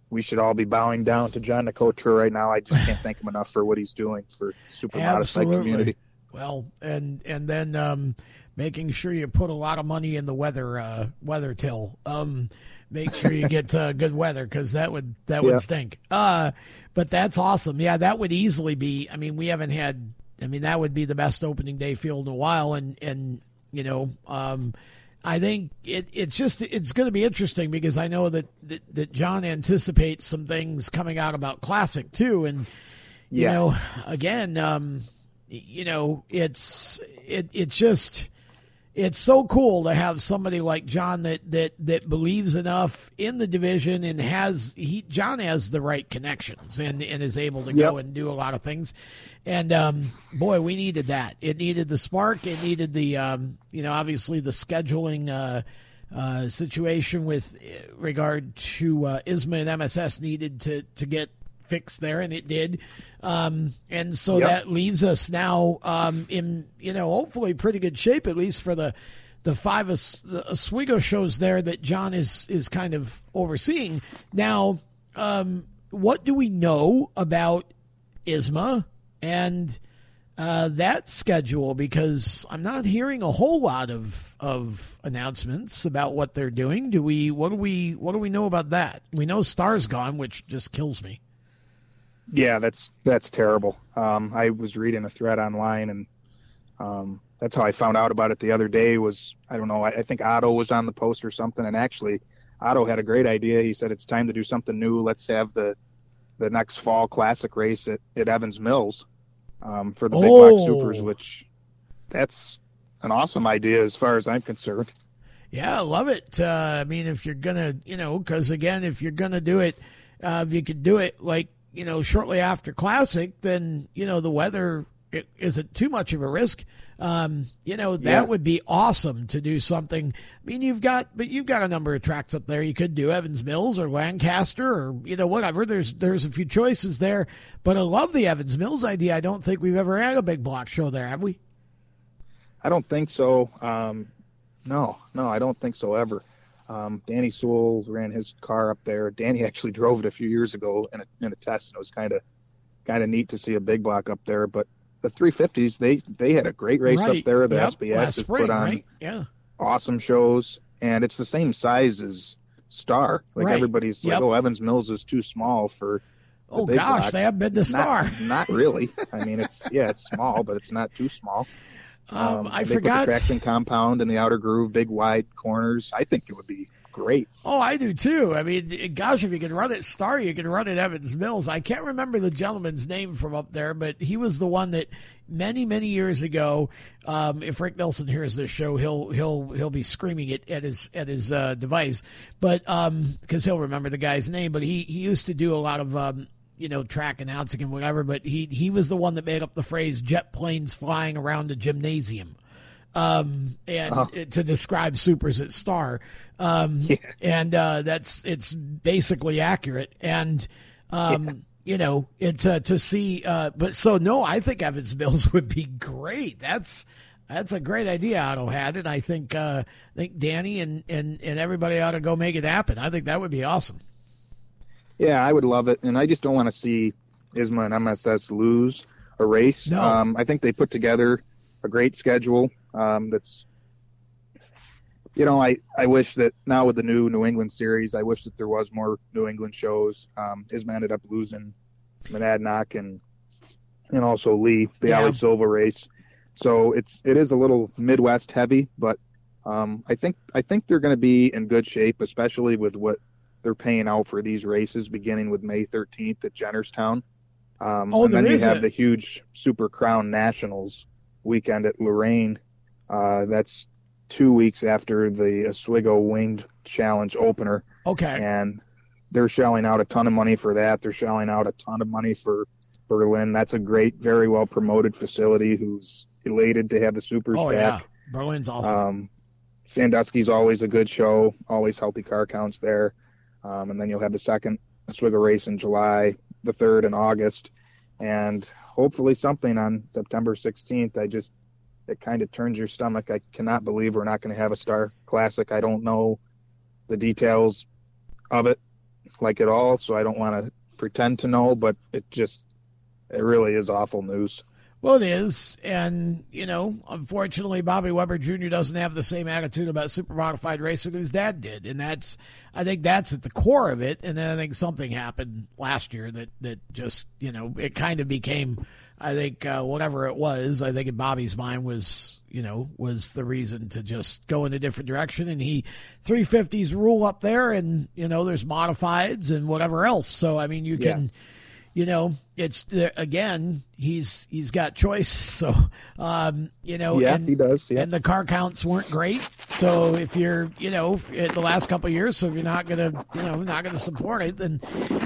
we should all be bowing down to John Nicotra right now. I just can't thank him enough for what he's doing for super modified community. Well, and and then um, making sure you put a lot of money in the weather uh, weather till. Um, make sure you get uh, good weather because that would that would stink. Uh, but that's awesome. Yeah, that would easily be. I mean, we haven't had. I mean, that would be the best opening day field in a while, and and you know, um, I think it, it's just it's going to be interesting because I know that, that, that John anticipates some things coming out about Classic too, and you yeah. know, again, um, you know, it's it it just it's so cool to have somebody like John that that that believes enough in the division and has he John has the right connections and and is able to yep. go and do a lot of things. And um, boy, we needed that. It needed the spark. It needed the um, you know obviously the scheduling uh, uh, situation with uh, regard to uh, ISMA and MSS needed to to get fixed there, and it did. Um, and so yep. that leaves us now um, in you know hopefully pretty good shape at least for the the five Oswego shows there that John is is kind of overseeing. Now, um, what do we know about ISMA and uh, that schedule? Because I'm not hearing a whole lot of of announcements about what they're doing. Do we? What do we? What do we know about that? We know Star's gone, which just kills me. Yeah, that's that's terrible. Um, I was reading a thread online, and um, that's how I found out about it the other day. Was I don't know. I, I think Otto was on the post or something, and actually, Otto had a great idea. He said it's time to do something new. Let's have the the next fall classic race at, at Evans Mills um, for the big oh. block supers, which that's an awesome idea as far as I'm concerned. Yeah, I love it. Uh, I mean, if you're gonna, you know, because again, if you're gonna do it, uh, if you could do it like you know, shortly after Classic, then, you know, the weather is isn't too much of a risk. Um, you know, that yeah. would be awesome to do something. I mean, you've got, but you've got a number of tracks up there. You could do Evans Mills or Lancaster or, you know, whatever. There's, there's a few choices there, but I love the Evans Mills idea. I don't think we've ever had a big block show there, have we? I don't think so. Um, no, no, I don't think so ever. Um, Danny Sewell ran his car up there. Danny actually drove it a few years ago in a, in a test, and it was kind of kind of neat to see a big block up there. But the 350s, they they had a great race right. up there. The yep. SBS has put on right? yeah. awesome shows, and it's the same size as Star. Like right. everybody's yep. like, oh, Evans Mills is too small for. Oh gosh, blocks. they have been the Star. Not, not really. I mean, it's yeah, it's small, but it's not too small. Um, um, I forgot the traction compound in the outer groove, big wide corners. I think it would be great. Oh, I do too. I mean, gosh, if you can run it Star, you can run it Evans Mills. I can't remember the gentleman's name from up there, but he was the one that many, many years ago. Um, if Rick Nelson hears this show, he'll he'll he'll be screaming it at his at his uh, device, but because um, he'll remember the guy's name. But he he used to do a lot of um, you know, track announcing and whatever, but he he was the one that made up the phrase jet planes flying around a gymnasium. Um, and uh-huh. to describe supers at Star. Um, yeah. and uh, that's it's basically accurate. And um, yeah. you know, it's uh, to see. Uh, but so no, I think Evans Mills would be great. That's that's a great idea Otto had, and I think uh, I think Danny and, and and everybody ought to go make it happen. I think that would be awesome. Yeah, I would love it, and I just don't want to see ISMA and MSS lose a race. No. Um, I think they put together a great schedule um, that's you know, I, I wish that now with the new New England series, I wish that there was more New England shows. Um, ISMA ended up losing Monadnock and and also Lee, the yeah. Ollie Silva race. So it's it is a little Midwest heavy, but um, I think I think they're going to be in good shape, especially with what they're paying out for these races beginning with May 13th at Jennerstown. Um, Oh, and then you have the huge Super Crown Nationals weekend at Lorraine. Uh, that's two weeks after the Oswego Winged Challenge opener, Okay. and they're shelling out a ton of money for that. They're shelling out a ton of money for Berlin. That's a great, very well promoted facility. Who's elated to have the supers Oh yeah. Berlin's awesome. Um, Sandusky's always a good show, always healthy car counts there. Um, and then you'll have the second Oswego race in July, the third in August, and hopefully something on September 16th. I just, it kind of turns your stomach. I cannot believe we're not going to have a Star Classic. I don't know the details of it like at all, so I don't want to pretend to know, but it just, it really is awful news. Well, it is, and you know, unfortunately, Bobby Webber Jr. doesn't have the same attitude about super modified racing that his dad did, and that's, I think, that's at the core of it. And then I think something happened last year that that just, you know, it kind of became, I think, uh, whatever it was, I think in Bobby's mind was, you know, was the reason to just go in a different direction. And he, 350s rule up there, and you know, there's modifieds and whatever else. So I mean, you Yeah. can you know, it's again, he's he's got choice. So, um, you know, Yeah, and, he does. Yeah. and the car counts weren't great. So if you're, you know, the last couple of years, so if you're not gonna, you know, not gonna support it, then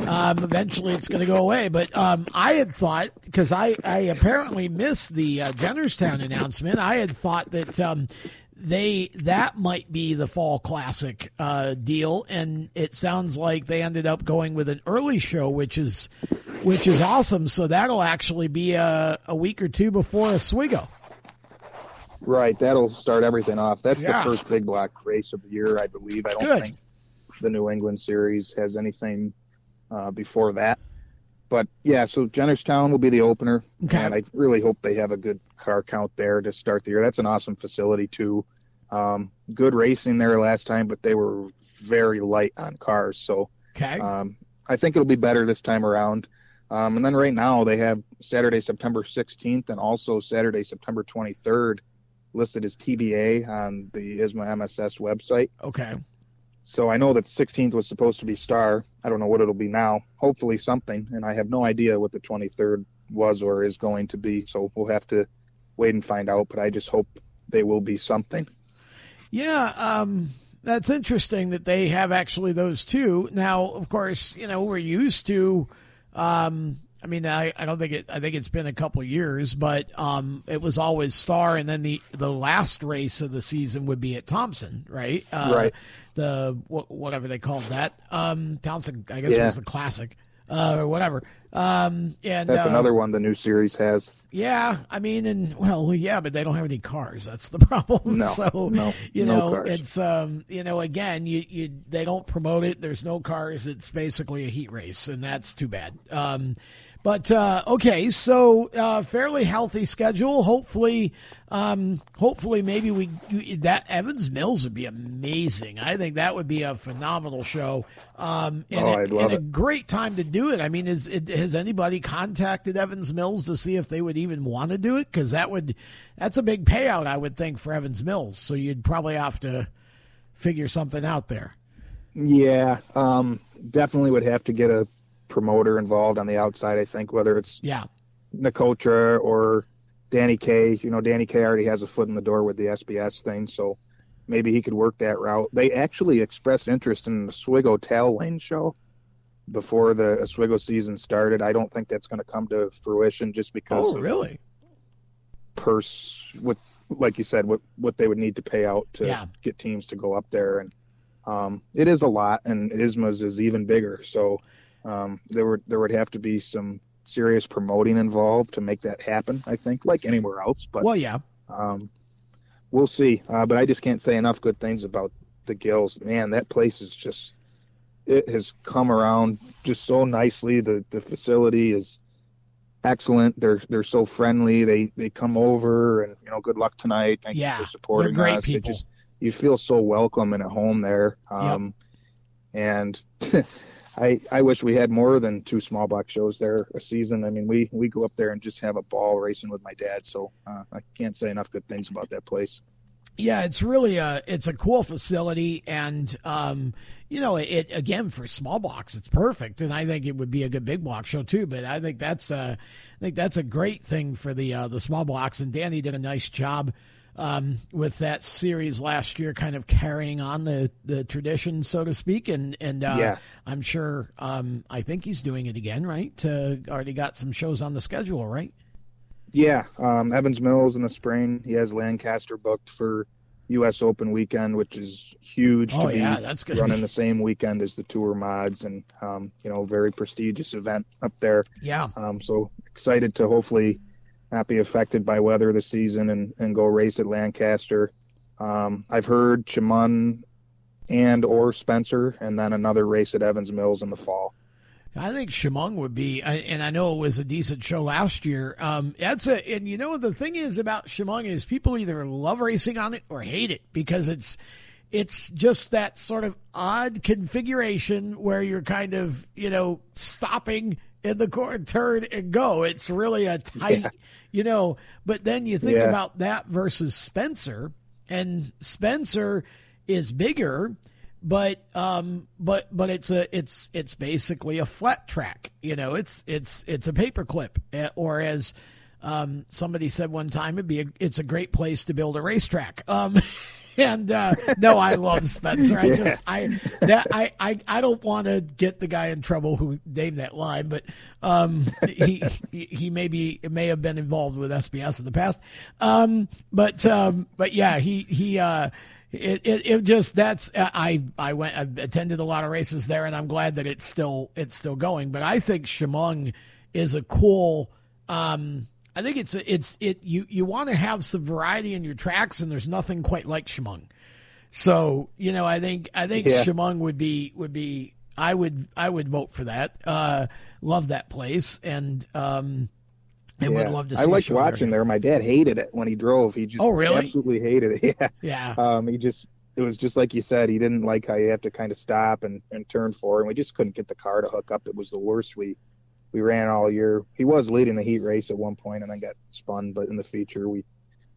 um, eventually it's gonna go away. But um, I had thought because I I apparently missed the uh, Jennerstown announcement. I had thought that. Um, they that might be the fall classic uh, deal, and it sounds like they ended up going with an early show, which is which is awesome. So that'll actually be a, a week or two before Oswego. Right, that'll start everything off. That's Yeah. the first big block race of the year, I believe. I don't Good. think the New England Series has anything uh, before that. But yeah, so Jennerstown will be the opener, Okay. and I really hope they have a good car count there to start the year. That's an awesome facility too. Um, good racing there last time, but they were very light on cars, so Okay. um, I think it'll be better this time around. Um, and then right now they have Saturday, September 16th, and also Saturday, September 23rd, listed as TBA on the ISMA MSS website. okay. So I know that 16th was supposed to be Star. I don't know what it'll be now. Hopefully something, and I have no idea what the 23rd was or is going to be. So we'll have to wait and find out. But I just hope they will be something. Yeah, um, that's interesting that they have actually those two. Now, of course, you know we're used to. Um, I mean, I, I don't think it. I think it's been a couple years, but um, it was always Star, and then the the last race of the season would be at Thompson, right? Uh, Right. The wh- whatever they called that. Um, Thompson, I guess it Yeah. was the classic, uh, or whatever. Um, and That's uh, another one the new series has. yeah, I mean, and well, yeah, but they don't have any cars. That's the problem. No, so no, you no know, it's um, you know, again, you you they don't promote it. There's no cars. It's basically a heat race, and that's too bad. Um, but uh, okay, so uh, fairly healthy schedule. Hopefully, um, hopefully, maybe we that Evans Mills would be amazing. I think that would be a phenomenal show. Um, and, Oh, a, I'd love and a great time to do it. I mean, is it, has anybody contacted Evans Mills to see if they would even want to do it? Because that would that's a big payout, I would think, for Evans Mills. So you'd probably have to figure something out there. Yeah, um, definitely would have to get a promoter involved on the outside. I think whether it's Yeah, Nicotra or Danny K. You know, Danny K. already has a foot in the door with the SBS thing, so maybe he could work that route. They actually expressed interest in the Oswego Tail Lane show before the Oswego season started. I don't think that's going to come to fruition just because Oh, really? purse with like you said what what they would need to pay out to Yeah. get teams to go up there and um, it is a lot and ISMA's is even bigger so um, there would there would have to be some serious promoting involved to make that happen I think like anywhere else but Well, yeah. um, we'll see uh, but I just can't say enough good things about the Gills man that place is just it has come around just so nicely the the facility is excellent. They're they're so friendly. They they come over and you know good luck tonight. Thank Yeah, you for supporting they're great us. people. It just you feel so welcome and at home there. Um, And I I wish we had more than two small block shows there a season. I mean we we go up there and just have a ball racing with my dad. So uh, I can't say enough good things about that place. Yeah, it's really a it's a cool facility, and um, you know, it again for small blocks, it's perfect, and I think it would be a good big block show too. But I think that's a, I think that's a great thing for the uh, the small blocks, and Danny did a nice job um, with that series last year, kind of carrying on the, the tradition, so to speak. And and uh, Yeah. I'm sure, um, I think he's doing it again, right? Uh, already got some shows on the schedule, right? Yeah, um, Evans Mills in the spring. He has Lancaster booked for U.S. Open weekend, which is huge Oh, to be yeah, that's gonna running the same weekend as the Tour Mods, and um, you know, very prestigious event up there. Yeah. Um, so excited to hopefully not be affected by weather this season and, and go race at Lancaster. Um, I've heard Chemung and or Spencer, and then another race at Evans Mills in the fall. I think Chemung would be, and I know it was a decent show last year. Um, that's a, and you know the thing is about Chemung is people either love racing on it or hate it because it's, it's just that sort of odd configuration where you're kind of, you know, stopping in the corner, turn and go. It's really a tight, Yeah. you know. But then you think Yeah. about that versus Spencer, and Spencer is bigger, but um, but but it's a it's it's basically a flat track. You know, it's it's it's a paperclip, eh, or as um, somebody said one time, it'd be a, it's a great place to build a racetrack. Um, and uh, no, I love Spencer. I just I that I I, I don't want to get the guy in trouble who named that line, but um, he he may be may have been involved with SBS in the past. Um, but um, but yeah, he he. Uh, it, it, it just that's I I went I attended a lot of races there and I'm glad that it's still it's still going but I think Chemung is a cool um I think it's it's it you you want to have some variety in your tracks and there's nothing quite like Chemung so you know I think I think Yeah. Chemung would be would be I would I would vote for that uh love that place and um and would love to see I liked watching there. My dad hated it when he drove. He just Oh, really? absolutely hated it. Yeah. yeah Um, he just it was just like you said. He didn't like how you have to kind of stop and, and turn for, And we just couldn't get the car to hook up. It was the worst we we ran all year. He was leading the heat race at one point and then got spun. But in the feature, we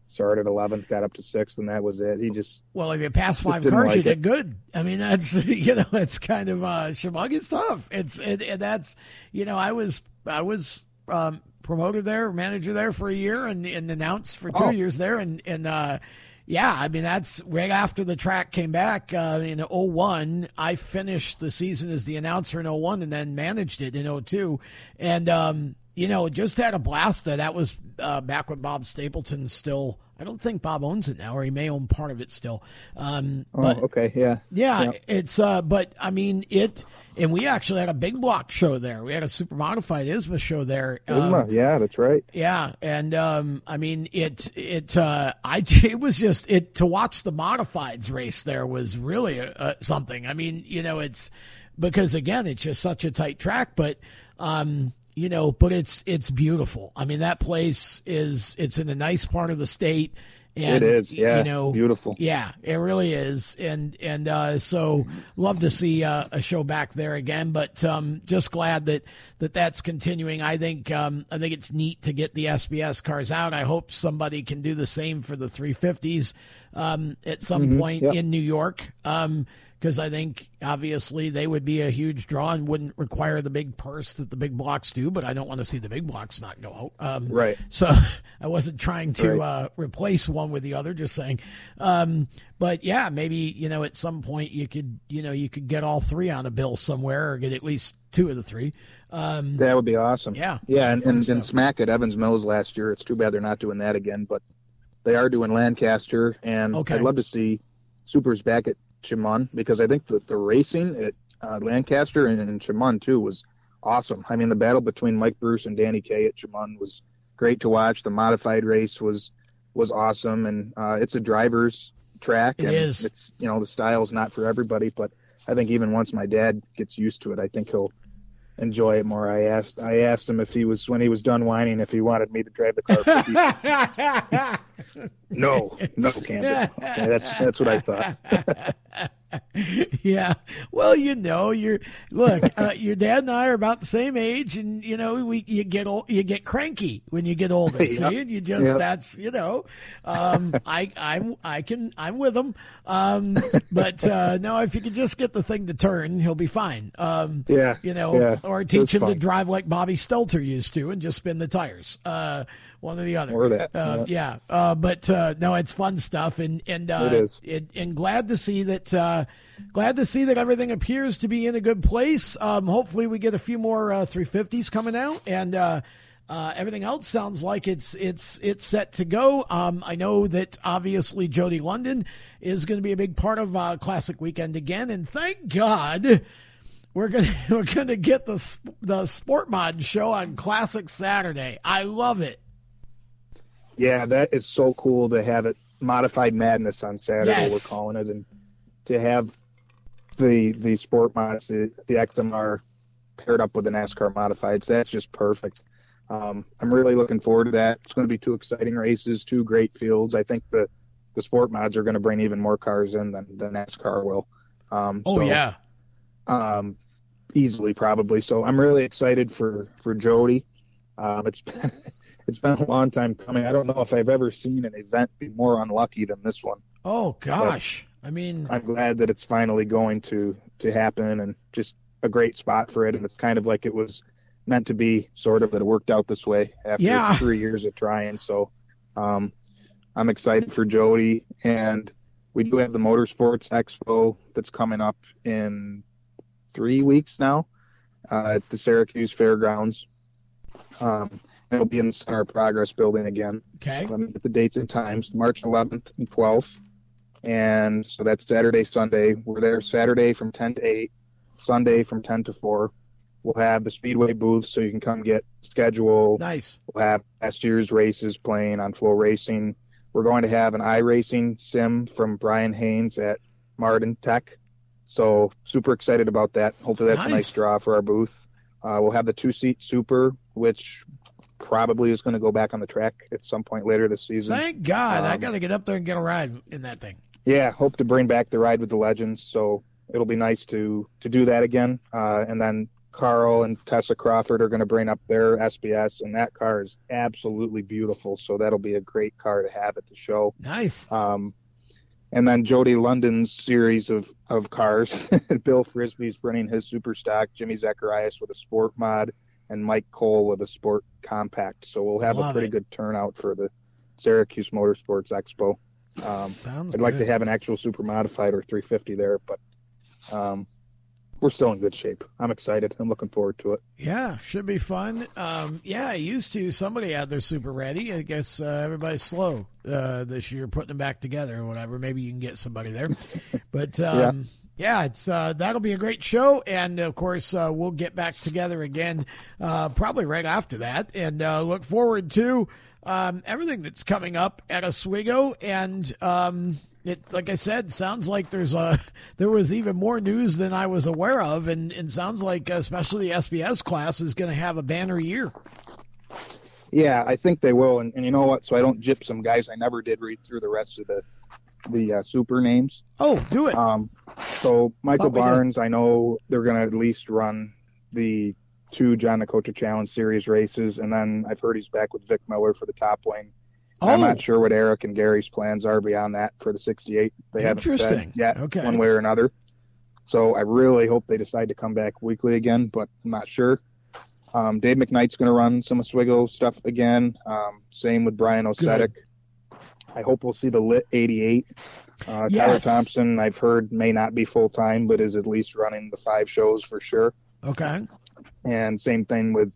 started 11th, got up to sixth, and that was it. He just Well, if you pass five cars, like you did good. I mean, that's you know, it's kind of uh, humongous stuff. It's and, and that's you know, I was I was um, promoted there, manager there for a year, and, and announced for two Oh. years there, and and uh, yeah, I mean that's right after the track came back uh, in 01. I finished the season as the announcer in 01 and then managed it in 02. and um, you know, just had a blast there. That was uh, back when Bob Stapleton still. I don't think Bob owns it now, or he may own part of it still. Um, oh but okay yeah yeah, Yeah. it's uh but I mean it and we actually had a big block show there. We had a super modified ISMA show there. Isma, Um, yeah that's right yeah, and um I mean it it uh I it was just it to watch the modifieds race there was really uh, something. I mean, you know, it's because again, it's just such a tight track, but um you know, but it's it's beautiful. I mean, that place is it's in a nice part of the state. And, it is yeah you know, beautiful yeah, it really is, and and uh, so love to see uh, a show back there again. But um, just glad that that that's continuing. I think um, I think it's neat to get the SBS cars out. I hope somebody can do the same for the 350s um, at some point yeah. in New York. Um, because I think obviously they would be a huge draw and wouldn't require the big purse that the big blocks do. But I don't want to see the big blocks not go out. Um, Right. So I wasn't trying to Right. uh, replace one with the other. Just saying. Um, but yeah, maybe you know at some point you could you know you could get all three on a bill somewhere or get at least two of the three. Um, that would be awesome Yeah. yeah and, and, and smack at evans mills last year it's too bad they're not doing that again but they are doing lancaster and Okay. i'd love to see supers back at Chemung because i think that the racing at uh, lancaster and, and Chemung too was awesome. I mean the battle between mike bruce and danny kay at Chemung was great to watch. The modified race was was awesome. And uh, it's a driver's track It and is. it's you know the style's not for everybody but i think even once my dad gets used to it i think he'll enjoy it more. I asked i asked him if he was when he was done whining if he wanted me to drive the car no no can't do. okay that's that's what i thought yeah. Well, you know, you're look. Uh, your dad and I are about the same age, and you know, we you get old, you get cranky when you get older. Yep. See, and you just Yep. that's you know, um, I I'm I can I'm with him. Um, but uh, no, if you could just get the thing to turn, he'll be fine. Um, Yeah, you know, yeah, or teach him to drive like Bobby Stelter used to, and just spin the tires. Uh, one or the other. Or that, Uh, yeah. Uh, but uh, no, it's fun stuff, and and uh, It is. it, and glad to see that. Uh, glad to see that everything appears to be in a good place. Um, hopefully, we get a few more uh, 350s coming out, and uh, uh, everything else sounds like it's it's it's set to go. Um, I know that obviously Jody London is going to be a big part of uh, Classic Weekend again, and thank God. We're gonna we're gonna get the the Sport Mod show on Classic Saturday. I love it. Yeah, that is so cool to have it modified madness on Saturday. Yes. We're calling it, and to have the the sport mods, the, the XMR paired up with the NASCAR modifieds. That's just perfect. Um, I'm really looking forward to that. It's going to be two exciting races, two great fields. I think the the sport mods are going to bring even more cars in than the NASCAR will. Um, Oh so, yeah, um, easily probably. So I'm really excited for for Jody. Um, it's been it's been a long time coming. I don't know if I've ever seen an event be more unlucky than this one. Oh gosh. I mean, I'm glad that it's finally going to to happen, and just a great spot for it. And it's kind of like it was meant to be, sort of that it worked out this way after Yeah. three years of trying. So um, I'm excited for Jody, and we do have the Motorsports Expo that's coming up in three weeks now uh, at the Syracuse Fairgrounds. Um, it'll be in the Center of Progress building again. okay. Let me get the dates and times. March 11th and 12th. And so that's Saturday, Sunday. We're there Saturday from 10 to 8, Sunday from 10 to 4. We'll have the Speedway booth so you can come get schedule. Nice. We'll have last year's races playing on FloRacing. We're going to have an iRacing sim from Brian Haynes at Martin Tech. So super excited about that. Hopefully that's Nice. a nice draw for our booth. Uh, we'll have the two seat super, which probably is going to go back on the track at some point later this season. Thank God. I Um, got to get up there and get a ride in that thing. Yeah, hope to bring back the ride with the legends. So it'll be nice to to do that again. Uh, and then Carl and Tessa Crawford are going to bring up their SBS, and that car is absolutely beautiful. So that'll be a great car to have at the show. Nice. Um, and then Jody London's series of, of cars. Bill Frisbee's running his super stock, Jimmy Zacharias with a sport mod, and Mike Cole with a sport compact. So we'll have Love a pretty it. good turnout for the Syracuse Motorsports Expo. Um, Sounds I'd like to have an actual super modified or 350 there, but um, we're still in good shape. I'm excited. I'm looking forward to it. Yeah, should be fun. Um, yeah, I used to. Somebody had their super ready. I guess uh, everybody's slow uh, this year putting them back together or whatever. Maybe you can get somebody there. But um, yeah. it's uh, that'll be a great show, and of course uh, we'll get back together again uh, probably right after that, and uh, look forward to um, everything that's coming up at Oswego and. Um, it, like I said, sounds like there's a there was even more news than I was aware of, and, and sounds like especially the SBS class is going to have a banner year. Yeah, I think they will. And, and you know what? So I don't gyp some guys. I never did read through the rest of the the uh, super names. Oh, do it! Um, so Michael Thought we did. Barnes, I know they're going to at least run the two John Nicotra Challenge Series races, and then I've heard he's back with Vic Miller for the top wing. I'm oh, not sure what Eric and Gary's plans are beyond that for the 68. They haven't said yet, Okay. one way or another. So I really hope they decide to come back weekly again, but I'm not sure. Um, Dave McKnight's going to run some Oswego stuff again. Um, same with Brian Osetic. I hope we'll see the lit 88. Uh, Tyler Thompson, I've heard, may not be full time, but is at least running the five shows for sure. okay. And same thing with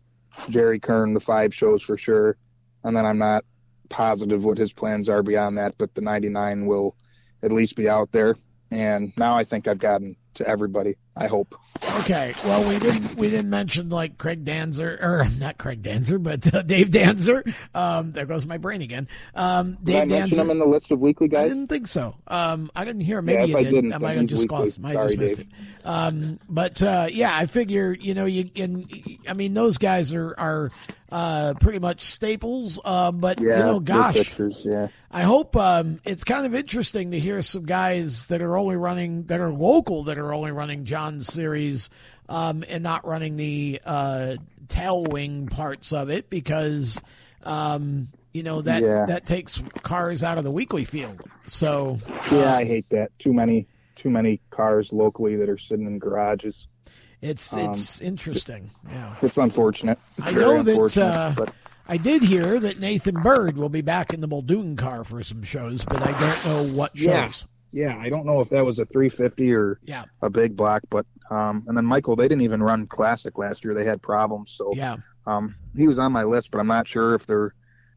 Jerry Kern, the five shows for sure. And then I'm not positive what his plans are beyond that, but the 99 will at least be out there. And now I think I've gotten to everybody. I hope. Okay. Well, we didn't we didn't mention like Craig Danzer or not Craig Danzer, but uh, Dave Danzer. Um, there goes my brain again. Um, Dave Did I mention Danzer. him in the list of weekly guys? I didn't think so. Um, I didn't hear. Maybe Yeah, you I did. didn't, I might have just weekly. lost. Might have just missed Dave. it. Um, but uh, yeah, I figure you know you and I mean those guys are are uh, pretty much staples. Uh, but Yeah, you know, gosh, fixtures, yeah. I hope um, it's kind of interesting to hear some guys that are only running that are local that are only running John's series um, and not running the uh, tail wing parts of it because um, you know that Yeah. that takes cars out of the weekly field. So Yeah, I hate that. Too many too many cars locally that are sitting in garages. it's Um, it's interesting. Yeah. It's unfortunate. It's I know that, uh, but I did hear that Nathan Bird will be back in the Muldoon car for some shows, but I don't know what shows. yeah, I don't know if that was a 350 or Yeah. a big block, but um, and then Michael, they didn't even run classic last year. They had problems, so Yeah. um, he was on my list, but I'm not sure if they're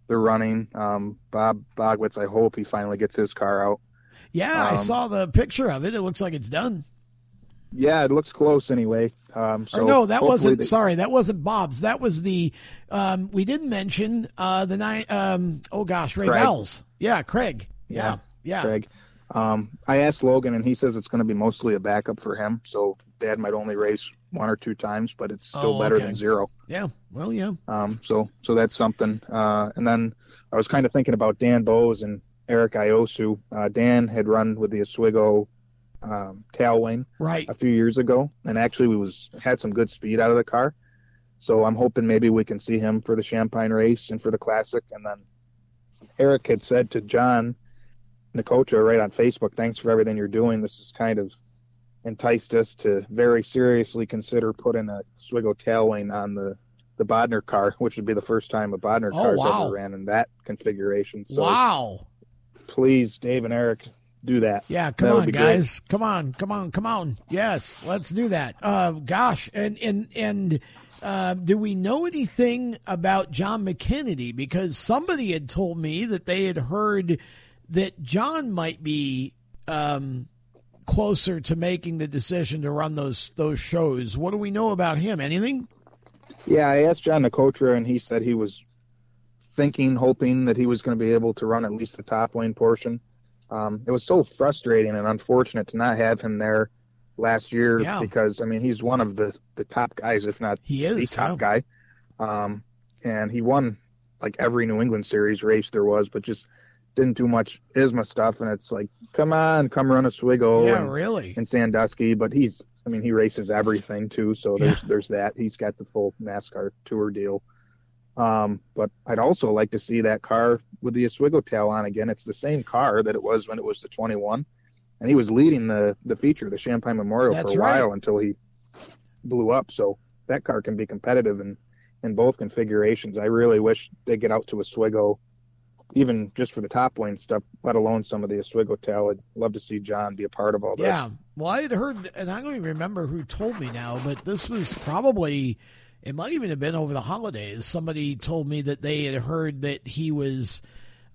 they're running. Um, Bob Bogwitz, I hope he finally gets his car out. Yeah, I Um, saw the picture of it. It looks like it's done. Yeah, it looks close anyway. Um, so or no, that wasn't. they- sorry, that wasn't Bob's. That was the. Um, we didn't mention uh, the nine. Um, oh gosh, Ray Craig. Vowles. Yeah, Craig. Yeah, yeah. Craig. Um, I asked Logan, and he says it's going to be mostly a backup for him. So Dad might only race one or two times, but it's still Oh, better okay. than zero. Yeah. Well, yeah. Um, so so that's something. Uh, and then I was kind of thinking about Dan Bowes and Eric Iosu. Uh, Dan had run with the Oswego um, tailwing Right. a few years ago, and actually we was had some good speed out of the car. So I'm hoping maybe we can see him for the Shampine race and for the Classic. And then Eric had said to John Nicotra right on Facebook, "Thanks for everything you're doing. This has kind of enticed us to very seriously consider putting a Oswego tailwing on the the Bodner car, which would be the first time a Bodner Oh, car's wow. ever ran in that configuration. So wow. please, Dave and Eric, do that. Yeah, come That on, be great. guys. Come on, come on, come on. Yes, let's do that. Uh, gosh, and and and uh, do we know anything about John McKennedy? Because somebody had told me that they had heard that John might be um, closer to making the decision to run those those shows. What do we know about him? Anything? Yeah, I asked John Nicotra, and he said he was thinking, hoping that he was going to be able to run at least the top lane portion. Um, it was so frustrating and unfortunate to not have him there last year Yeah. because I mean he's one of the the top guys, if not He the is. top yeah. guy. Um, and he won like every New England Series race there was, but just didn't do much ISMA stuff. And it's like, come on, come run Oswego Yeah, and, really. and Sandusky. But he's, I mean, he races everything too. So there's there's that. He's got the full NASCAR tour deal. Um, but I'd also like to see that car with the Oswego tail on again. It's the same car that it was when it was the 21, and he was leading the the feature, the Shampine Memorial, That's for a right. while until he blew up. So that car can be competitive in in both configurations. I really wish they get out to Oswego, even just for the top lane stuff, let alone some of the Oswego tail. I'd love to see John be a part of all this. Yeah. Well, I had heard, and I don't even remember who told me now, but this was probably, it might even have been over the holidays. Somebody told me that they had heard that he was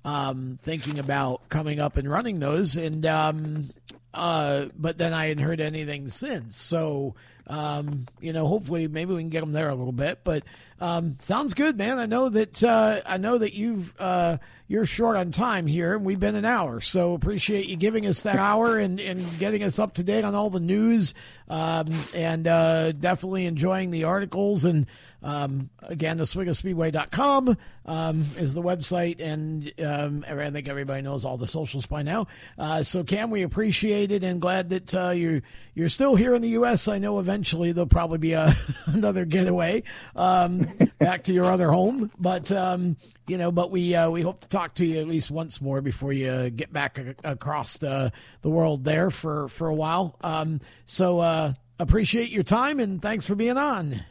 um, thinking about coming up and running those, and um, uh, but then I hadn't heard anything since. So, um, you know, hopefully, maybe we can get him there a little bit. But um, sounds good, man. I know that uh, I know that you've uh, you're short on time here, and we've been an hour. So appreciate you giving us that hour and, and getting us up to date on all the news, um, and uh, definitely enjoying the articles. And um, again, the OswegoSpeedway.com um, is the website, and um, I think everybody knows all the socials by now. Uh, so, Cam, we appreciate it, and glad that uh, you're you're still here in the U.S. I know eventually there'll probably be a, another getaway um, back to your other home, but um, you know, but we uh, we hope to talk to you at least once more before you get back a- across uh, the world there for for a while. Um, so uh, appreciate your time and thanks for being on.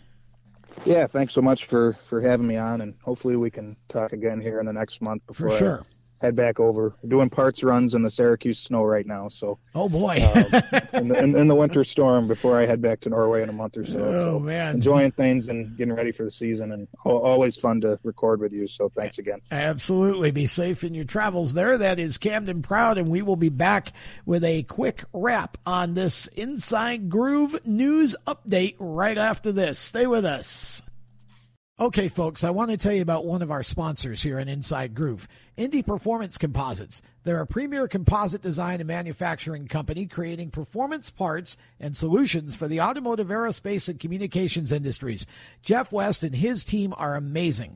Yeah, thanks so much for for having me on, and hopefully we can talk again here in the next month For before sure. Head back over. We're doing parts runs in the Syracuse snow right now. So, oh boy, um, in, the, in, in, the, winter storm before I head back to Norway in a month or so. Oh so man, enjoying things and getting ready for the season, and always fun to record with you. So, thanks again. Absolutely, be safe in your travels. There, that is Camden Proud, and we will be back with a quick wrap on this Inside Groove news update right after this. Stay with us. Okay, folks, I want to tell you about one of our sponsors here in Inside Groove, Indy Performance Composites. They're a premier composite design and manufacturing company creating performance parts and solutions for the automotive, aerospace, and communications industries. Jeff West and his team are amazing.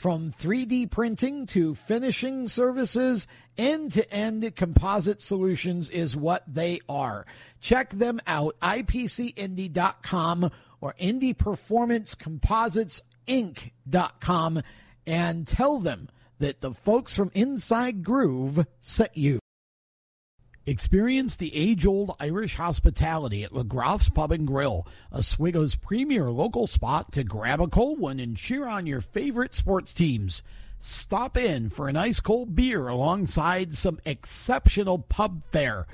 from 3D printing to finishing services, end to end composite solutions is what they are. Check them out, ipcindy.com or indyperformancecompositesinc.com and tell them that the folks from Inside Groove sent you. Experience the age old Irish hospitality at LeGroff's Pub and Grill, Oswego's premier local spot to grab a cold one and cheer on your favorite sports teams. Stop in for an ice cold beer alongside some exceptional pub fare.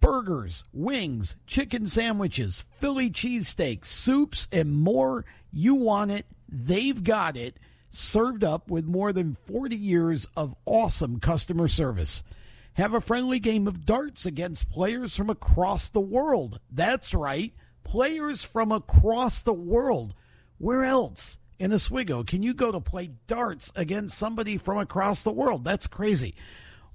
Burgers, wings, chicken sandwiches, Philly cheesesteaks, soups, and more. You want it, they've got it. Served up with more than 40 years of awesome customer service. Have a friendly game of darts against players from across the world. That's right, players from across the world. Where else in Oswego can you go to play darts against somebody from across the world? That's crazy.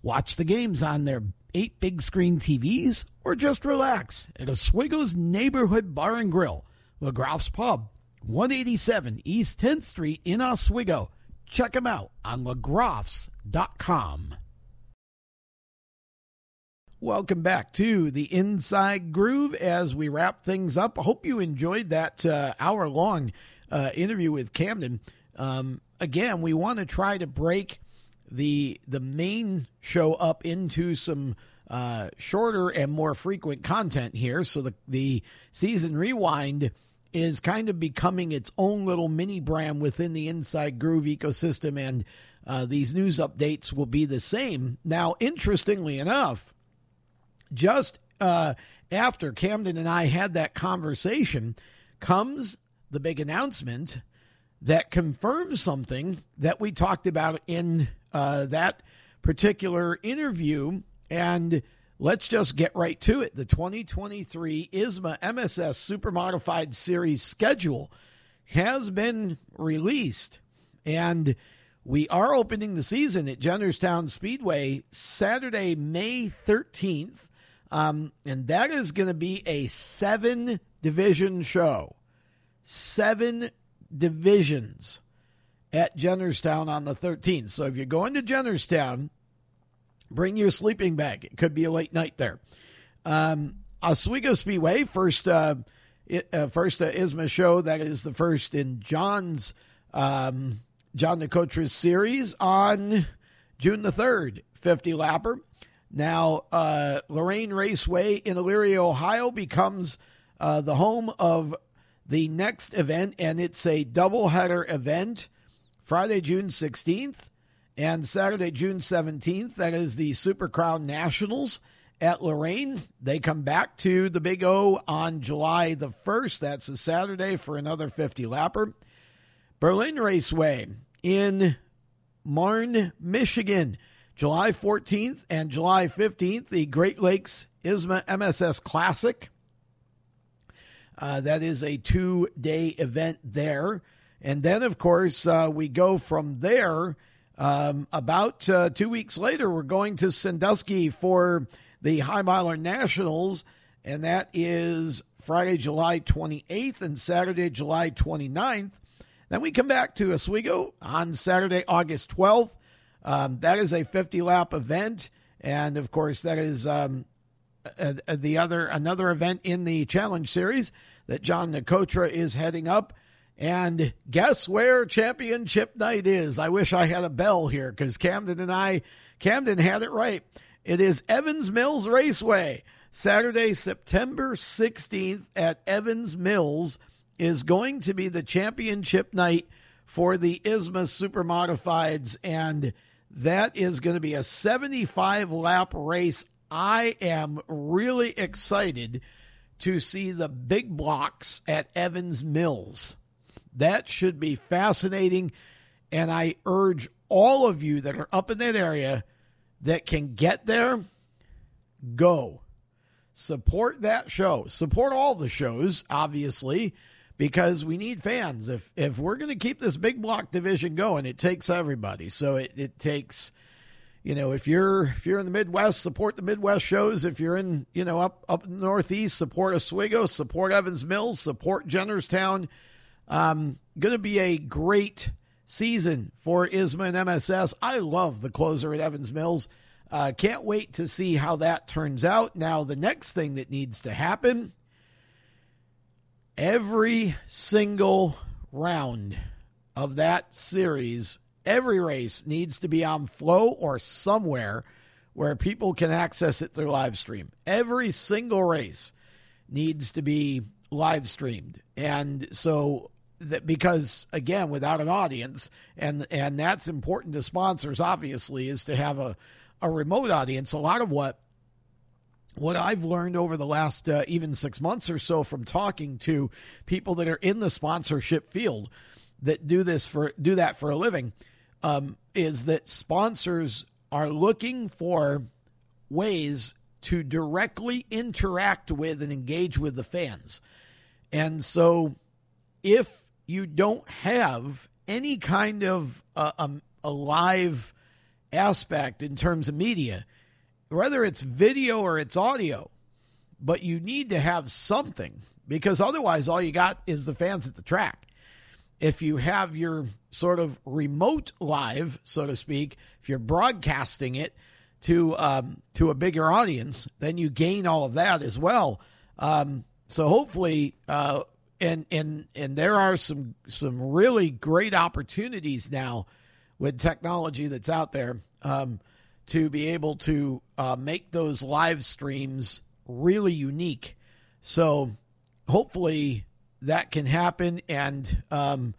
Watch the games on their eight big screen TVs or just relax at Oswego's neighborhood bar and grill, LeGroff's Pub, 187 East 10th Street in Oswego. Check them out on legroffs.com. Welcome back to the Inside Groove as we wrap things up. I hope you enjoyed that uh, hour long uh, interview with Camden. Um, again, we want to try to break the the main show up into some uh, shorter and more frequent content here. So the the season rewind is kind of becoming its own little mini brand within the Inside Groove ecosystem, and uh, these news updates will be the same. Now, interestingly enough just uh, after Camden and I had that conversation, comes the big announcement that confirms something that we talked about in uh, that particular interview. And let's just get right to it. The 2023 ISMA MSS Super Modified Series schedule has been released. And we are opening the season at Jennerstown Speedway Saturday, May 13th um, and that is going to be a seven division show. Seven divisions at Jennerstown on the 13th. So if you're going to Jennerstown, bring your sleeping bag. It could be a late night there. Um, Oswego Speedway, first uh, uh, first uh, ISMA show. That is the first in John's um, John Nicotra's series on June the 3rd. 50 lapper. Now, uh, Lorain Raceway in Elyria, Ohio becomes uh, the home of the next event, and it's a doubleheader event Friday, June 16th and Saturday, June 17th. That is the Super Crown Nationals at Lorain. They come back to the Big O on July the 1st. That's a Saturday for another 50 lapper. Berlin Raceway in Marne, Michigan July 14th and July 15th, the Great Lakes ISMA MSS Classic. Uh, that is a two day event there. And then, of course, uh, we go from there. Um, about uh, two weeks later, we're going to Sandusky for the Hy-Miler Nationals, and that is Friday, July 28th and Saturday, July 29th. Then we come back to Oswego on Saturday, August 12th um, that is a 50 lap event. And of course, that is um, uh, the other another event in the Challenge Series that John Nicotra is heading up. And guess where championship night is? I wish I had a bell here because Camden and I, Camden had it right. It is Evans Mills Raceway. Saturday, September 16th at Evans Mills is going to be the championship night for the ISMA Super Modifieds. And that is going to be a 75 lap race. I am really excited to see the big blocks at Evans Mills. That should be fascinating. And I urge all of you that are up in that area that can get there, go. Support that show. Support all the shows, obviously, because we need fans. If if we're going to keep this big block division going, it takes everybody. So it, it takes you know, if you're if you're in the Midwest, support the Midwest shows. If you're in, you know, up up Northeast, support Oswego, support Evans Mills, support Jennerstown. Um, going to be a great season for ISMA and MSS. I love the closer at Evans Mills. Uh, can't wait to see how that turns out. Now, the next thing that needs to happen every single round of that series, every race needs to be on Flow or somewhere where people can access it through live stream. Every single race needs to be live streamed. And so that because again without an audience and and that's important to sponsors obviously is to have a a remote audience a lot of what what I've learned over the last uh, even 6 months or so from talking to people that are in the sponsorship field that do this for do that for a living um, is that sponsors are looking for ways to directly interact with and engage with the fans. And so if you don't have any kind of uh, um, a live aspect in terms of media, whether it's video or it's audio, but you need to have something because otherwise all you got is the fans at the track. If you have your sort of remote live, so to speak, if you're broadcasting it to um, to a bigger audience, then you gain all of that as well. Um, so hopefully, uh, and and and there are some some really great opportunities now with technology that's out there um, to be able to uh, make those live streams really unique. So hopefully that can happen. And um,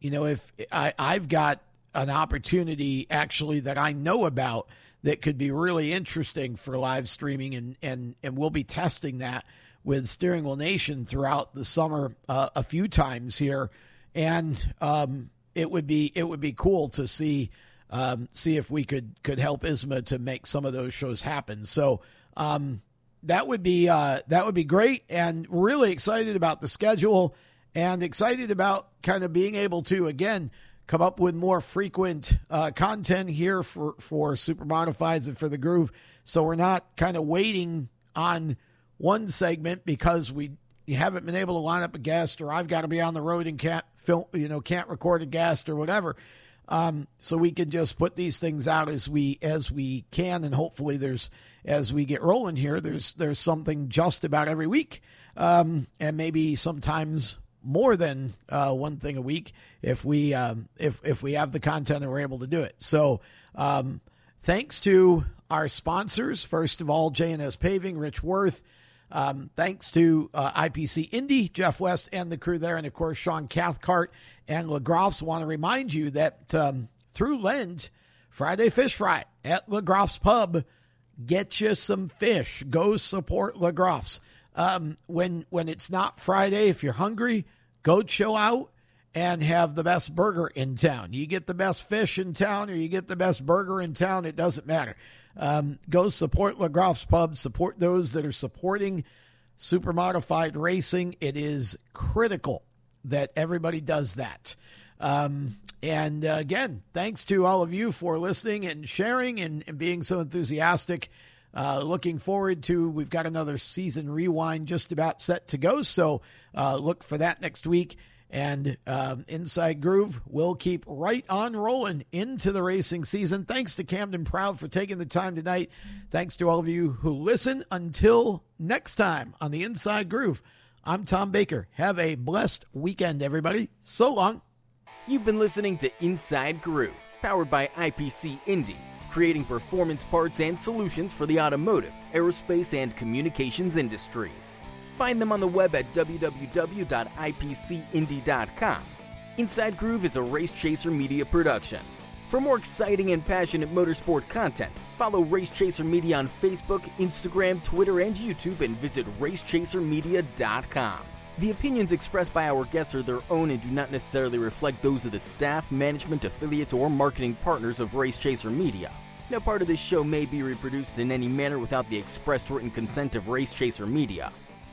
you know, if I, I've got an opportunity actually that I know about that could be really interesting for live streaming, and and and we'll be testing that with Steering Wheel Nation throughout the summer uh, a few times here, and um, it would be it would be cool to see um, see if we could could help ISMA to make some of those shows happen. So um, that would be uh, that would be great, and really excited about the schedule, and excited about kind of being able to again come up with more frequent uh, content here for for super modifieds and for the groove. So we're not kind of waiting on one segment because we haven't been able to line up a guest or I've got to be on the road and can't film, you know, can't record a guest or whatever. Um, so we can just put these things out as we as we can, and hopefully there's as we get rolling here, there's there's something just about every week, um, and maybe sometimes more than uh, one thing a week if we um, if if we have the content and we're able to do it. So um, thanks to our sponsors, first of all, JNS Paving, Rich Worth. Um, thanks to uh, IPC Indy, Jeff West, and the crew there, and of course Sean Cathcart and LeGroff's. Want to remind you that um, through Lent, Friday Fish Fry at LeGroff's Pub, get you some fish. Go support LeGroff's. Um, when when it's not Friday, if you're hungry, go chill out and have the best burger in town. You get the best fish in town, or you get the best burger in town. It doesn't matter. Um, go support LeGroff's Pub. Support those that are supporting super modified racing. It is critical that everybody does that. Um, and uh, again, thanks to all of you for listening and sharing and, and being so enthusiastic. Uh, looking forward to, we've got another season rewind just about set to go. So uh, look for that next week. And uh, Inside Groove will keep right on rolling into the racing season. Thanks to Camden Proud for taking the time tonight. Thanks to all of you who listen. Until next time on the Inside Groove, I'm Tom Baker. Have a blessed weekend, everybody. So long. You've been listening to Inside Groove, powered by IPC Indy, creating performance parts and solutions for the automotive, aerospace, and communications industries. Find them on the web at www.ipcindy.com. Inside Groove is a Race Chaser media production. For more exciting and passionate motorsport content, follow Race Chaser Media on Facebook, Instagram, Twitter, and YouTube and visit racechasermedia.com. The opinions expressed by our guests are their own and do not necessarily reflect those of the staff, management, affiliates, or marketing partners of Race Chaser Media. No part of this show may be reproduced in any manner without the expressed written consent of Race Chaser Media.